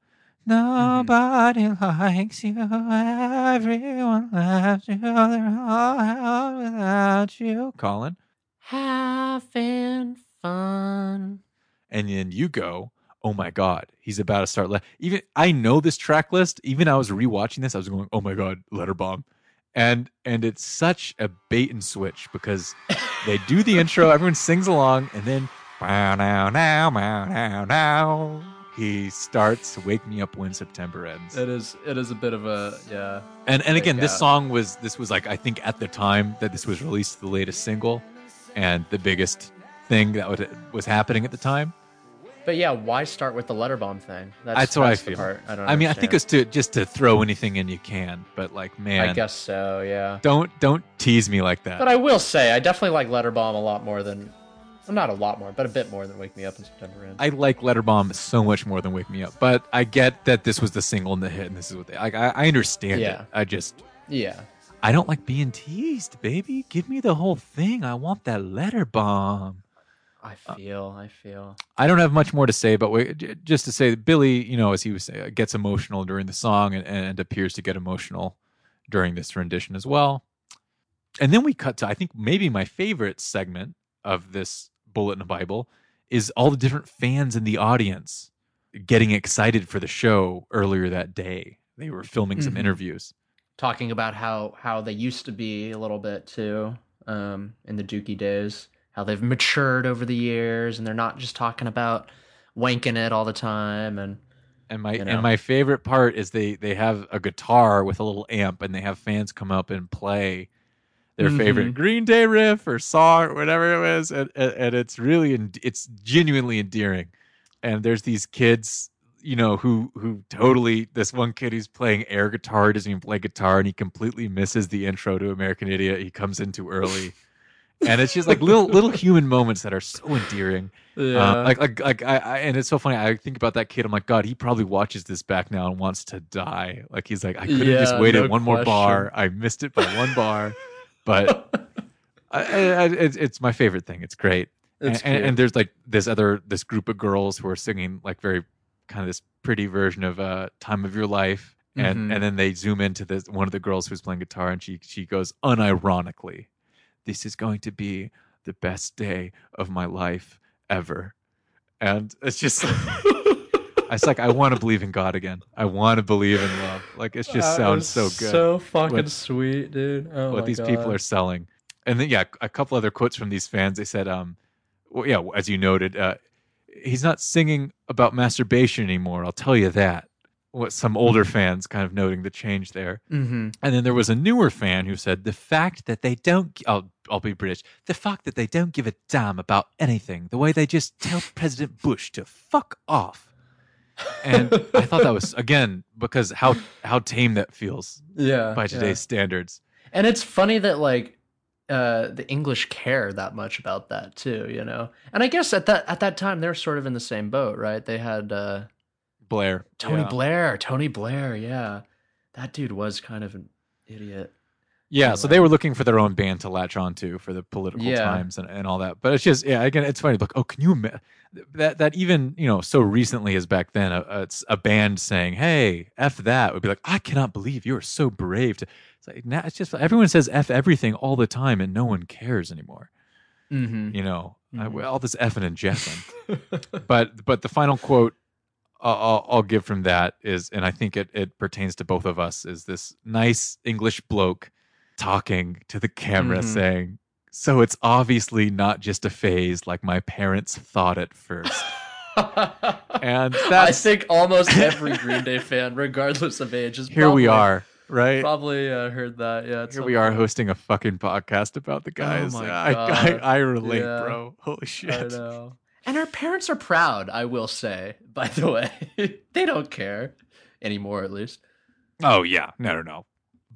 Mm-hmm. Nobody likes you. Everyone loves you. They're all out without you. Colin, Having fun. and then you go, "Oh my god, he's about to start." Le-. Even I know this track list. Even I was rewatching this, I was going, "Oh my god, Letter Bomb," and and it's such a bait and switch because they do the intro, everyone sings along, and then wow now now now now now he starts "Wake Me Up When September Ends." It is it is a bit of a yeah. And and again, this uh, song was this was like I think at the time that this was released, the latest single, and the biggest thing that would, was happening at the time. But yeah, why start with the letter bomb thing? That's, That's what I feel. part I don't. I mean, I think it's to just to throw anything in you can, but like, man, I guess so. Yeah. don't don't tease me like that. But I will say, I definitely like Letter Bomb a lot more than, well, not a lot more, but a bit more than Wake Me Up in September Ends. I like Letter Bomb so much more than Wake Me Up, but I get that this was the single and the hit, and this is what they like. I, I understand Yeah. it. I just yeah. I don't like being teased, baby. Give me the whole thing. I want that Letter Bomb. I feel. I feel. I don't have much more to say, but we, just to say that Billie, you know, as he was saying, gets emotional during the song and, and appears to get emotional during this rendition as well. And then we cut to, I think, maybe my favorite segment of this Bullet in the Bible is all the different fans in the audience getting excited for the show earlier that day. They were filming some Mhm. interviews. Talking about how how they used to be a little bit too, um, in the Dookie days. How they've matured over the years, and they're not just talking about wanking it all the time. And And my You know? and my favorite part is they they have a guitar with a little amp and they have fans come up and play their favorite Mhm. Green Day riff or song or whatever it was and, and, and it's really it's genuinely endearing. And there's these kids, you know, who who totally this one kid who's playing air guitar doesn't even play guitar and he completely misses the intro to American Idiot. He comes in too early. And it's just like little little human moments that are so endearing. Uh, like like like I, I and it's so funny. I think about that kid. I'm like, God, he probably watches this back now and wants to die. Like he's like, I could have just waited no one more bar. I missed it by one bar, but [laughs] I, I, it's, it's my favorite thing. It's great. It's and, and, and there's like this other this group of girls who are singing like very kind of this pretty version of uh time of your life and Mhm. and then they zoom into this one of the girls who's playing guitar and she she goes unironically this is going to be the best day of my life ever and it's just [laughs] it's like i want to believe in god again i want to believe in love like it just sounds so good So fucking What- sweet, dude. Oh what these people are selling. And then yeah, a couple other quotes from these fans. They said, um, well, yeah, as you noted, uh, he's not singing about masturbation anymore. I'll tell you that. What some older fans kind of noting the change there. Mhm. And then there was a newer fan who said the fact that they don't. I'll I'll be British. The fact that they don't give a damn about anything. The way they just tell President Bush to fuck off. And I thought that was again because how how tame that feels Yeah. by yeah. today's standards. And it's funny that like uh the English care that much about that too, you know. And I guess at that at that time they're sort of in the same boat, right? They had uh Blair. Tony Yeah. Blair, Tony Blair, yeah. That dude was kind of an idiot. Yeah, so they were looking for their own band to latch onto for the political Yeah. times and, and all that. But it's just, yeah, again, it's funny. Like, oh, can you ima- that that even you know so recently as back then, a, a, it's a band saying, "Hey, f that," would be like, "I cannot believe you are so brave." To it's like now it's just everyone says f everything all the time, and no one cares anymore. Mm-hmm. You know, I- Mhm. all this effing and jeffing. [laughs] but but the final quote I'll, I'll, I'll give from that is, and I think it it pertains to both of us, is this nice English bloke talking to the camera Mhm. saying, "So it's obviously not just a phase like my parents thought at first. [laughs] And I think almost every Green Day [laughs] fan, regardless of age, is here we are, right? Probably uh, heard that. Yeah, Here we are hosting a fucking podcast about the guys. Oh my I, I, God. I relate, Yeah. bro. Holy I shit. know. And our parents are proud. I will say, by the way, [laughs] they don't care anymore, at least. Oh yeah, no, no, no.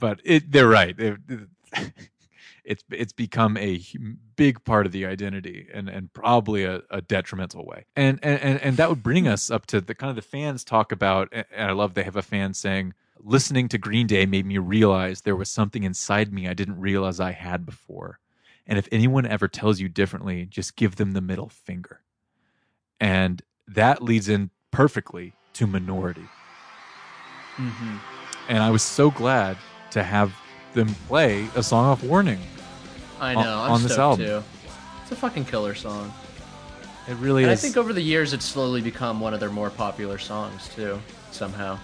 But it, they're right. It- it- it's it's become a big part of the identity, and and probably a, a detrimental way. And, and and and that would bring us up to the kind of the fans talk about. And I love they have a fan saying, "Listening to Green Day made me realize there was something inside me I didn't realize I had before." And if anyone ever tells you differently, just give them the middle finger. And that leads in perfectly to Minority Mm-hmm. and I was so glad to have them play a song off Warning. I On- know. I'm on this album. too. It's a fucking killer song. It really And I think over the years, it's slowly become one of their more popular songs too. Somehow.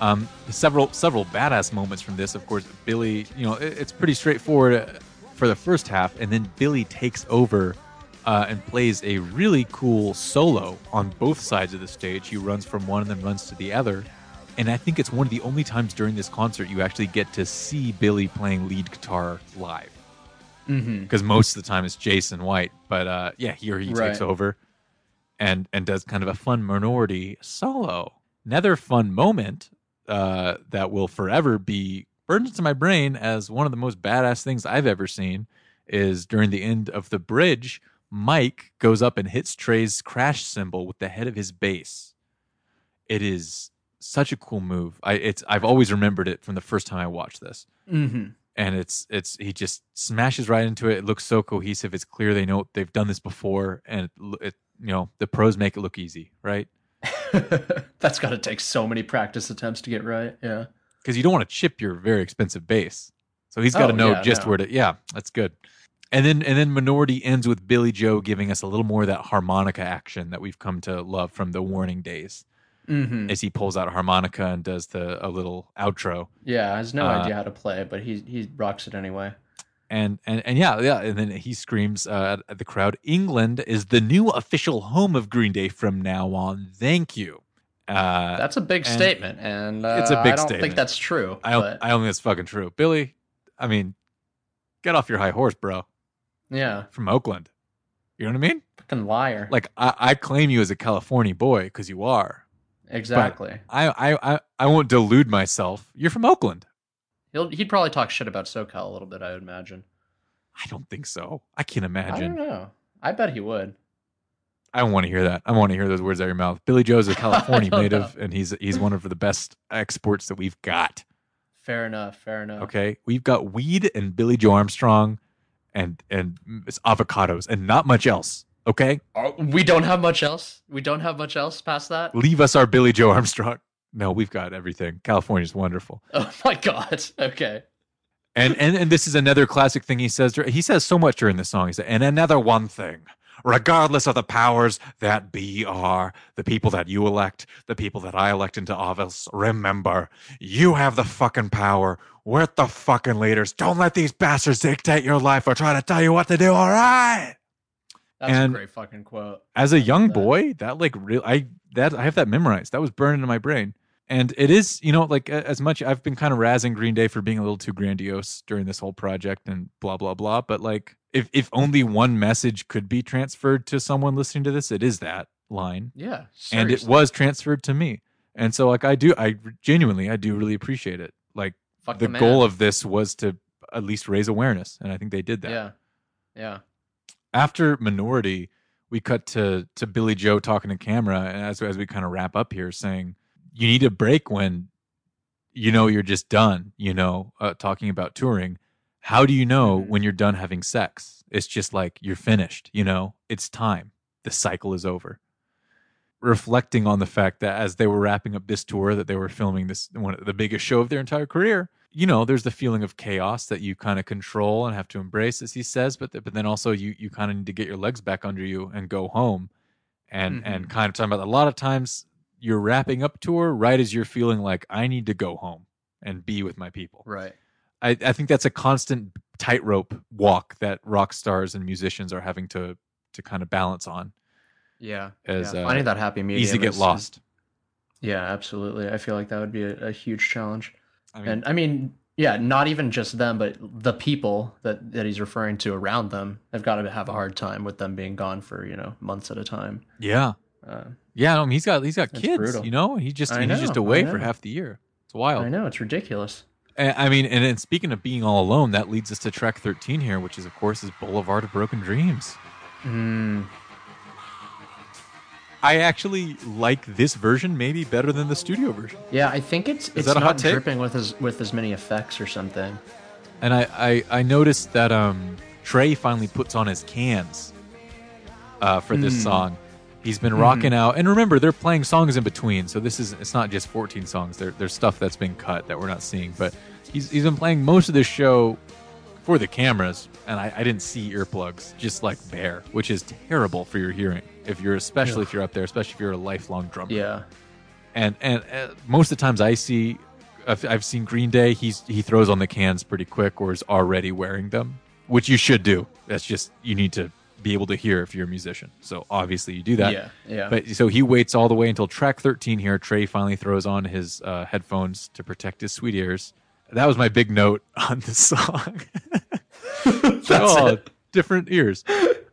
um, several several badass moments from this. Of course, Billie. You know, it, it's pretty straightforward uh, for the first half, and then Billie takes over uh, and plays a really cool solo on both sides of the stage. He runs from one and then runs to the other. And I think it's one of the only times during this concert you actually get to see Billie playing lead guitar live. Mm-hmm. because most of the time it's Jason White. But uh, yeah, here he takes over and and does kind of a fun minority solo. Another fun moment uh, that will forever be burned into my brain as one of the most badass things I've ever seen is during the end of the bridge. Mike goes up and hits Tré's crash cymbal with the head of his bass. It is such a cool move. I it's I've always remembered it from the first time I watched this Mm-hmm. and it's it's he just smashes right into it. It looks so cohesive. It's clear they know they've done this before, and it, it you know the pros make it look easy, right? [laughs] That's got to take so many practice attempts to get right. Yeah. Because you don't want to chip your very expensive bass, so he's got to Oh, know yeah, just no. where to. Yeah, that's good. And then and then Minority ends with Billie Joe giving us a little more of that harmonica action that we've come to love from the Warning days, Mm-hmm. as he pulls out a harmonica and does the a little outro. Yeah, has no Uh, idea how to play but he he rocks it anyway. and and and yeah, yeah, and then he screams uh, at the crowd, "England is the new official home of Green Day from now on. Thank you." Uh, That's a big and statement, and uh, it's a big I don't statement. think that's true. I don't, I don't think that's fucking true, Billie. I mean, get off your high horse, bro. yeah, From Oakland, you know what I mean? fucking liar. Like I, I claim you as a California boy because you are. Exactly. I, I, I, I won't delude myself. You're from Oakland. He'll he'd probably talk shit about SoCal a little bit. I would imagine. I don't think so. I can't I don't imagine. know. I bet he would. I don't want to hear that. I want to hear those words out of your mouth. Billie Joe's a [laughs] California native, and he's he's one of the best exports that we've got. Fair enough. Fair enough. Okay, we've got weed and Billie Joe Armstrong, and and mm, it's avocados and not much else. Okay, Oh, we don't have much else. We don't have much else past that. leave us our Billie Joe Armstrong. No, we've got everything. California's wonderful. [laughs] Oh my god. Okay. And and and this is another classic thing he says. He says so much during the song. He said, and another one thing. Regardless of the powers that be are, the people that you elect, the people that I elect into office, remember, you have the fucking power. We're the fucking leaders. Don't let these bastards dictate your life or try to tell you what to do, all right? That's And- a great fucking quote. as a young that. boy that like real i that i have that memorized that was burned into my brain and it is you know like as much i've been kind of razzing green day for being a little too grandiose during this whole project and blah blah blah but like if if only one message could be transferred to someone listening to this it is that line Yeah. and it was transferred to me and so like i do i genuinely i do really appreciate it like Fuck the man. goal of this was to at least raise awareness and i think they did that Yeah. Yeah. After minority we cut to to billie joe talking to camera and as, as we kind of wrap up here saying you need a break when you know you're just done you know uh, talking about touring. How do you know Mhm. when you're done having sex? It's just like you're finished you know? It's time. The cycle is over. Reflecting on the fact that as they were wrapping up this tour that they were filming this one the biggest show of their entire career you know, there's the feeling of chaos that you kind of control and have to embrace, as he says. But th- but then also you you kind of need to get your legs back under you and go home, and Mhm. and kind of talking about a lot of times you're wrapping up tour right as you're feeling like I need to go home and be with my people. Right. I, I think that's a constant tightrope walk that rock stars and musicians are having to to kind of balance on. Yeah. As, yeah. uh, Finding that happy medium. Easy to get is- is- lost. yeah, absolutely. I feel like that would be a, a huge challenge. I mean, and I mean, yeah, not even just them, but the people that, that he's referring to around them have got to have a hard time with them being gone for you know months at a time. yeah, Uh, yeah. I mean, he's got he's got kids, brutal. you know. He just I and he's just know, I away for half the year. It's wild. I know it's ridiculous. And, I mean, and then speaking of being all alone, that leads us to track 13 here, which is, of course, is Boulevard of Broken Dreams. Mm, I actually like this version maybe better than the studio version. yeah, I think it's it's not dripping with as with as many effects or something. And I, I, I noticed that um, Tré finally puts on his cans uh, for this Mm. song. He's been rocking out, and remember they're playing songs in between, so this is it's not just 14 songs. There, there's stuff that's been cut that we're not seeing, but he's he's been playing most of this show for the cameras, and I, I didn't see earplugs, just like bare, which is terrible for your hearing. If you're especially if you're up there, especially if you're a lifelong drummer Yeah, and and uh, most of the times I see, I've, I've seen Green Day. He's he throws on the cans pretty quick, or is already wearing them, which you should do. That's just you need to be able to hear if you're a musician. So obviously you do that. yeah, yeah. But so he waits all the way until track 13 here. Tré finally throws on his uh, headphones to protect his sweet ears. That was my big note [laughs] on this song. [laughs] That's oh, different ears.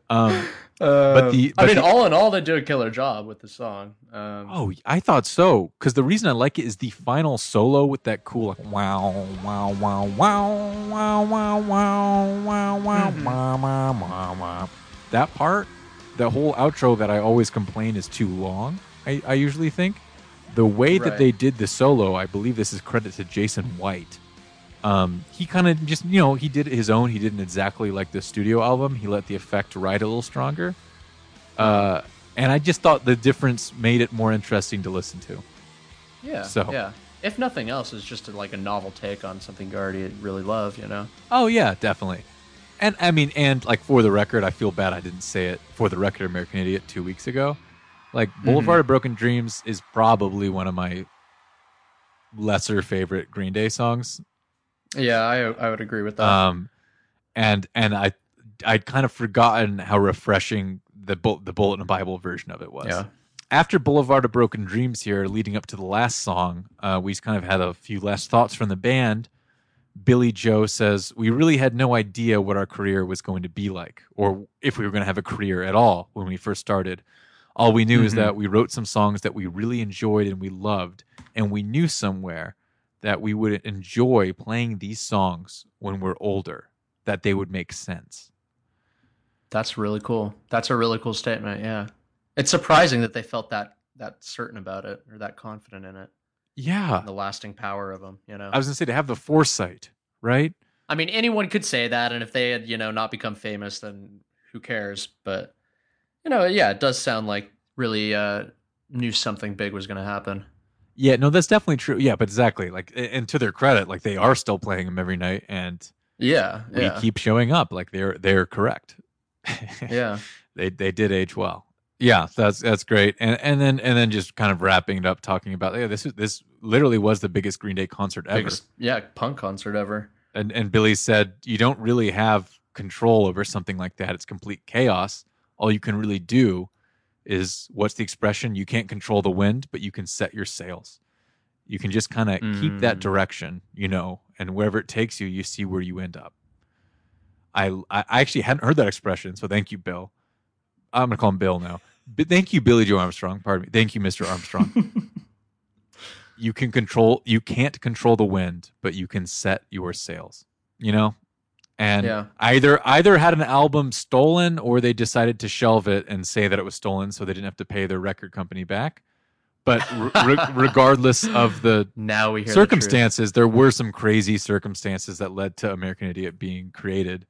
Um, but the- I mean, the- all in all, they do a killer job with the song. Um, Oh, I thought so. Because the reason I like it is the final solo with that cool like wow, wow, wow, wow, wow, wow, wow, wow, wow, Mhm. wow, wow, wow, wow. That part, the whole outro that I always complain is too long. I, I usually think the way that they did the solo, I believe this is credit to Jason White. Um, he kind of just you know he did it his own. He didn't exactly like the studio album. He let the effect ride a little stronger. Uh, and I just thought the difference made it more interesting to listen to. yeah, so- yeah. If nothing else, it's just like a novel take on something you already really love. You know. Oh yeah, definitely. And I mean, and like for the record, I feel bad I didn't say it for the record, American Idiot, two weeks ago. Like Boulevard of Broken Dreams is probably one of my lesser favorite Green Day songs. Yeah, I I would agree with that. Um, and and I I'd kind of forgotten how refreshing the Bull- the Bullet in Bible version of it was. yeah. after Boulevard of Broken Dreams here, leading up to the last song, uh, we kind of had a few last thoughts from the band. Billie Joe says, We really had no idea what our career was going to be like, or if we were going to have a career at all when we first started. All we knew is Mhm. that we wrote some songs that we really enjoyed and we loved, and we knew somewhere that we would enjoy playing these songs when we're older, that they would make sense. That's really cool. That's a really cool statement. Yeah, it's surprising that they felt that that certain about it or that confident in it. Yeah. The lasting power of them. You know. I was going to say to have the foresight, right? I mean, anyone could say that, and if they had, you know, not become famous, then who cares? But you know, yeah, it does sound like really uh, knew something big was going to happen. Yeah, no, that's definitely true. Yeah, but exactly. Like, and to their credit, like they are still playing them every night, and Yeah, we yeah, keep showing up. Like they're they're correct. yeah, [laughs] they they did age well. Yeah, that's that's great. And and then and then just kind of wrapping it up, talking about yeah, this is this literally was the biggest Green Day concert ever. Biggest, yeah, punk concert ever. And and Billie said you don't really have control over something like that. It's complete chaos. All you can really do is what's the expression? You can't control the wind, but you can set your sails. You can just kind of keep that Mm. direction, you know, and wherever it takes you, you see where you end up. I I I actually hadn't heard that expression, so thank you, Bill. I'm gonna call him Bill now. But thank you, Billie Joe Armstrong. Pardon me. Thank you, Mr. Armstrong. [laughs] you can control you can't control the wind but you can set your sails you know and Yeah. either either had an album stolen or they decided to shelve it and say that it was stolen so they didn't have to pay their record company back. But re- [laughs] regardless of the now we hear circumstances there were some crazy circumstances that led to american idiot being created.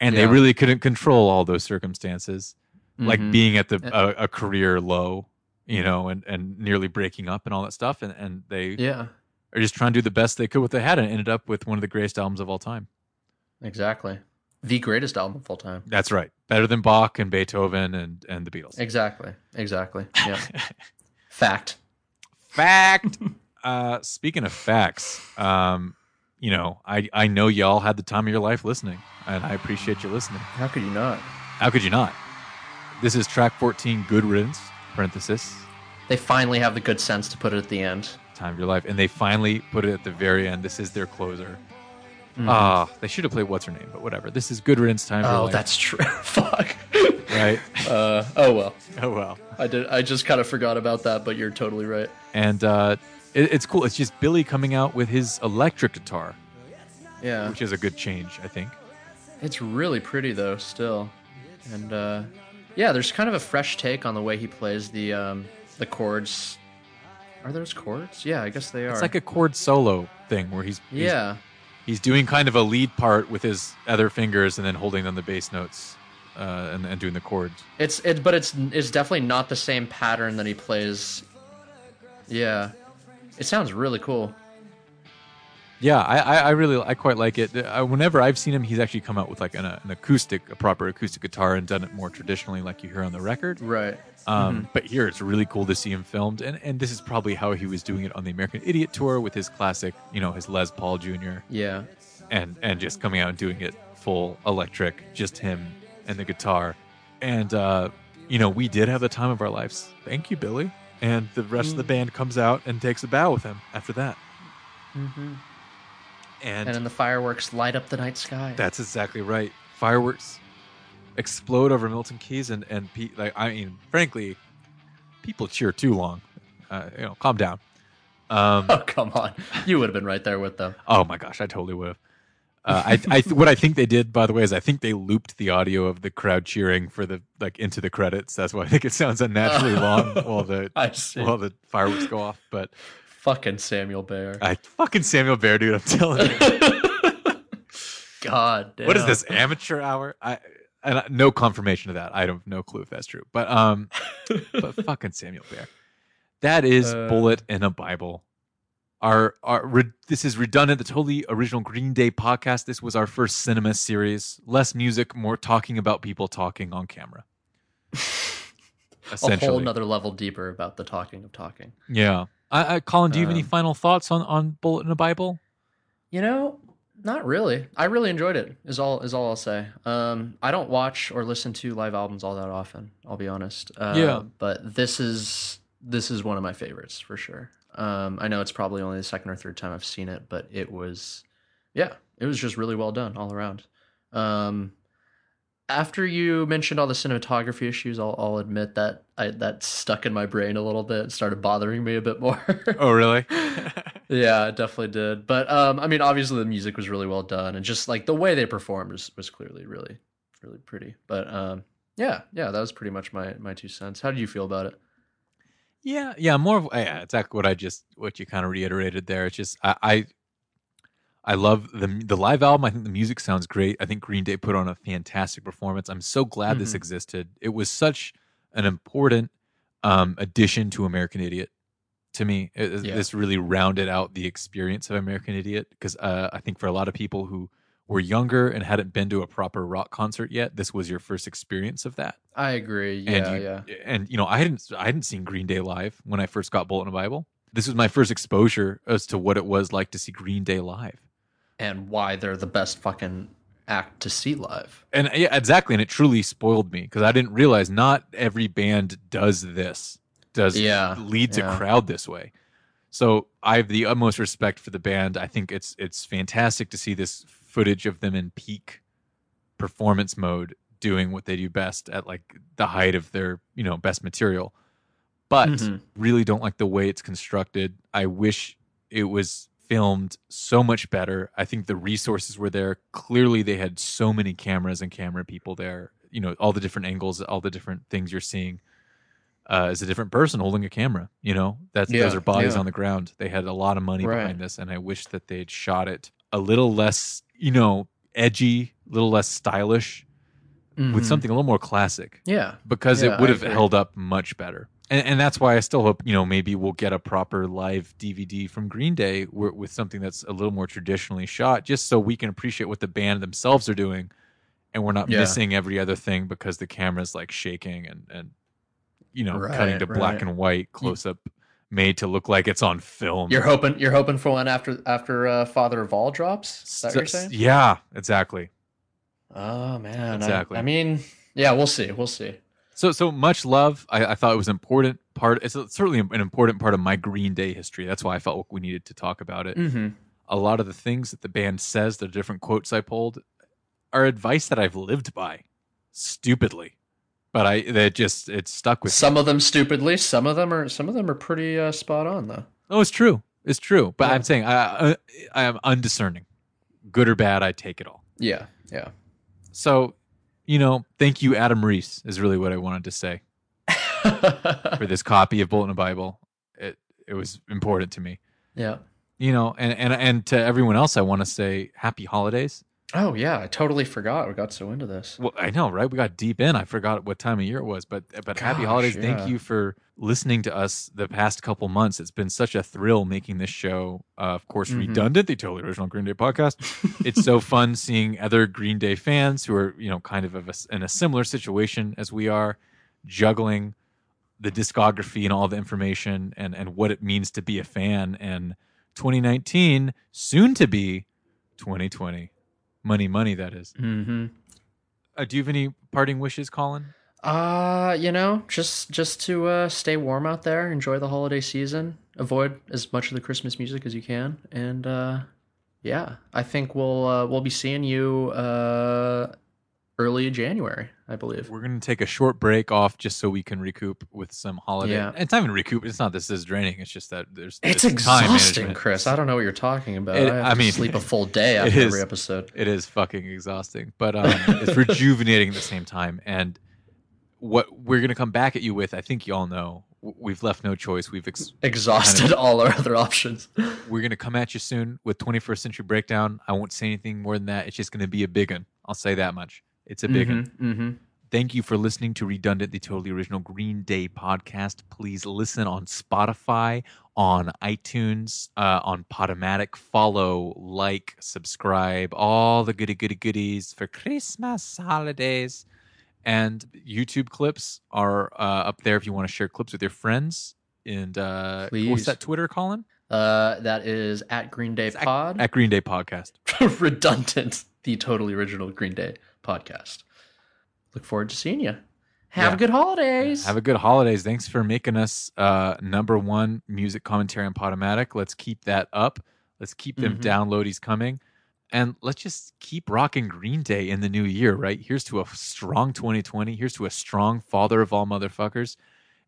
And they really couldn't control all those circumstances The like. Mm-hmm. Being at the eh. a, a career low, you know, and and nearly breaking up and all that stuff, and and they yeah, are just trying to do the best they could with what they had and ended up with one of the greatest albums of all time. Exactly. The greatest album of all time. That's right. Better than Bach and Beethoven and, and the Beatles. Exactly. Exactly. Yeah. [laughs] Fact. Fact. [laughs] uh, speaking of facts, um, you know, I, I know y'all had the time of your life listening, and I appreciate you listening. How could you not? How could you not? This is track 14, Good Riddance, parenthesis, They finally have the good sense to put it at the end. time of your life. And they finally put it at the very end. This is their closer. Ah, they should have played What's Her Name, but whatever. This is Good Riddance, time Oh, that's true. [laughs] Fuck. right. [laughs] Uh, oh well. oh, well. I did. I just kind of forgot about that, but you're totally right. And uh, it, it's cool. It's just Billie coming out with his electric guitar, Yeah. which is a good change, I think. It's really pretty though, still, and uh, yeah, there's kind of a fresh take on the way he plays the um, the chords. Are those chords? Yeah, I guess they are. It's like a chord solo thing where he's, he's yeah, he's doing kind of a lead part with his other fingers and then holding on the bass notes uh, and, and doing the chords. it's it, but it's it's definitely not the same pattern that he plays. Yeah, it sounds really cool. Yeah, I, I, I really I quite like it. Uh, whenever I've seen him, he's actually come out with like an, an acoustic, a proper acoustic guitar, and done it more traditionally, like you hear on the record. Right. Um, But here, it's really cool to see him filmed, and and this is probably how he was doing it on the American Idiot tour with his classic, you know, his Les Paul Jr. Yeah. and and just coming out and doing it full electric, just him and the guitar, and uh, you know, we did have the time of our lives. Thank you, Billie. And the rest of the band comes out and takes a bow with him after that. Mm-hmm. And, And then the fireworks light up the night sky. that's exactly right. Fireworks explode over Milton Keynes, and and pe- like I mean, frankly, people cheer too long. Uh, you know, calm down. Um, [laughs] oh come on, you would have been right there with them. Oh my gosh, I totally would have. Uh, I, I, [laughs] what I think they did, by the way, is I think they looped the audio of the crowd cheering for the like into the credits. That's why I think it sounds unnaturally [laughs] long while the while the fireworks go off. But Fucking Samuel Bayer. I fucking Samuel Bayer, dude, I'm telling you, God damn. what is this amateur hour? I and no confirmation of that. I have no clue if that's true. But um, [laughs] but fucking Samuel Bayer, that is Uh. bullet in a Bible. Our, our re, this is redundant. The totally original Green Day podcast. This was our first cinema series. Less music, more talking about people talking on camera. [laughs] a Essentially, whole nother level deeper about the talking of talking? yeah. I, I, Colin, do you have any Um, final thoughts on on Bullet in a Bible? You know, not really. I really enjoyed it. Is all is all I'll say. Um, I don't watch or listen to live albums all that often. I'll be honest. Uh, Yeah. But this is this is one of my favorites for sure. Um, I know it's probably only the second or third time I've seen it, but it was, yeah, it was just really well done all around. Um, after you mentioned all the cinematography issues, I'll, I'll admit that I, that stuck in my brain a little bit. It started bothering me a bit more. Oh, really? [laughs] [laughs] Yeah, it definitely did. But um, I mean, obviously the music was really well done, and just like the way they performed was, was clearly really, really pretty. But um, yeah, yeah, that was pretty much my my two cents. How did you feel about it? Yeah, yeah, more of yeah, exactly what I just what you kind of reiterated there. It's just I, I I love the the live album. I think the music sounds great. I think Green Day put on a fantastic performance. I'm so glad this Mhm. existed. It was such an important um, addition to American Idiot to me. It- Yeah. This really rounded out the experience of American Idiot because uh, I think for a lot of people who were younger and hadn't been to a proper rock concert yet, this was your first experience of that I agree. Yeah, and you, yeah. and you know I hadn't I hadn't seen Green Day live when I first got Bullet in a Bible. This was my first exposure as to what it was like to see Green Day live. And why they're the best fucking act to see live. And yeah, exactly, and it truly spoiled me because I didn't realize not every band does this, does Yeah, leads yeah. a crowd this way. So I have the utmost respect for the band. I think it's it's fantastic to see this footage of them in peak performance mode doing what they do best at like the height of their, you know, best material. But Mhm. really don't like the way it's constructed. I wish it was filmed so much better. I think the resources were there. Clearly they had so many cameras and camera people there. You know, all the different angles, all the different things you're seeing uh, is a different person holding a camera. You know, that's Yeah, those are bodies yeah. on the ground. They had a lot of money Right. behind this, and I wish that they'd shot it a little less, you know, edgy, a little less stylish, with Mhm. something a little more classic, Yeah. because Yeah, it would have held up much better. and, and that's why I still hope you know maybe we'll get a proper live DVD from Green Day wi- with something that's a little more traditionally shot, just so we can appreciate what the band themselves are doing, and we're not missing every other thing because the camera's like shaking and and you know cutting Right, to black and white close up, made to look like it's on film. You're hoping you're hoping for one after after uh, Father of All drops. Is that what you're saying? Yeah, exactly. Oh man, I- Exactly. I, mean, yeah, we'll see. We'll see. So so much love. I, I thought it was important part. It's certainly an important part of my Green Day history. That's why I felt like we needed to talk about it. Mm-hmm. a lot of the things that the band says, the different quotes I pulled, are advice that I've lived by, stupidly, but I that just it stuck with. me. Some of them stupidly. Some of them are some of them are pretty uh, spot on though. Oh, it's true, it's true. But Yeah. I'm saying I, I I am undiscerning, good or bad. I take it all. Yeah, yeah. So, you know, thank you, Adam Reese, is really what I wanted to say [laughs] for this copy of Bullet in Bible. It it was important to me, yeah. you know, and and and to everyone else, I want to say happy holidays. Oh yeah, I totally forgot. We got so into this. Well, I know, right? We got deep in. I forgot what time of year it was, but but happy holidays. yeah. Thank you for listening to us the past couple months. It's been such a thrill making this show. Uh, of course, Mhm. redundant, the totally original Green Day podcast. [laughs] it's so fun seeing other Green Day fans who are you know kind of, of a, in a similar situation as we are, juggling the discography and all the information and and what it means to be a fan. And 2019, soon to be 2020, money, money. That is. Mm-hmm. Uh, do you have any parting wishes, Colin? Uh, you know, just just to uh, stay warm out there, enjoy the holiday season, avoid as much of the Christmas music as you can, and uh, yeah, I think we'll uh, we'll be seeing you uh, early January, I believe. We're going to take a short break off just so we can recoup with some holiday. Yeah. It's not even recoup. It's not this is draining. It's just that there's It's exhausting. Chris. I don't know what you're talking about. It- I, have I to mean, sleep a [laughs] full day after is. every episode. It is fucking exhausting, but um, it's [laughs] rejuvenating at the same time. And what we're going to come back at you with, I think you all know, we've left no choice. We've ex- Exhausted all our other options. [laughs] we're going to come at you soon with 21st Century Breakdown. I won't say anything more than that. It's just going to be a big one. I'll say that much. It's a big one. Mm-hmm. Thank you for listening to Redundant, the totally original Green Day podcast. Please listen on Spotify, on iTunes, uh, on Podomatic. Follow, like, subscribe, all the goody goody goodies for Christmas holidays. And YouTube clips are uh, up there if you want to share clips with your friends. And uh, what's that Twitter, Colin? Uh, that is at Green Day It's at- Pod. At Green Day Podcast. [laughs] redundant, the totally original Green Day podcast. Look forward to seeing you. Have Yeah. a good holidays. Have a good holidays. Thanks for making us uh, number one music commentary on Podomatic. Let's keep that up. Let's keep them Mhm. downloadies coming. And let's just keep rocking Green Day in the new year, right? Here's to a strong 2020. Here's to a strong father of all motherfuckers.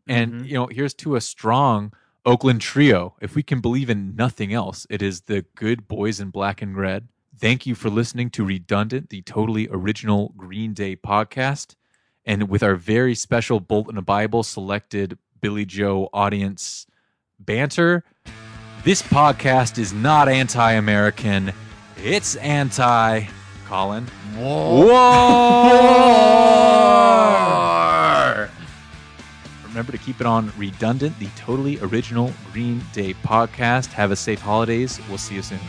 And, Mhm. you know, here's to a strong Oakland trio. If we can believe in nothing else, it is the good boys in black and red. Thank you for listening to Redundant, the totally original Green Day podcast. And with our very special Bullet in a Bible selected Billie Joe audience banter, this podcast is not anti American. It's anti Colin. War! Remember to keep it on Redundant, the totally original Green Day podcast. Have a safe holidays. We'll see you soon.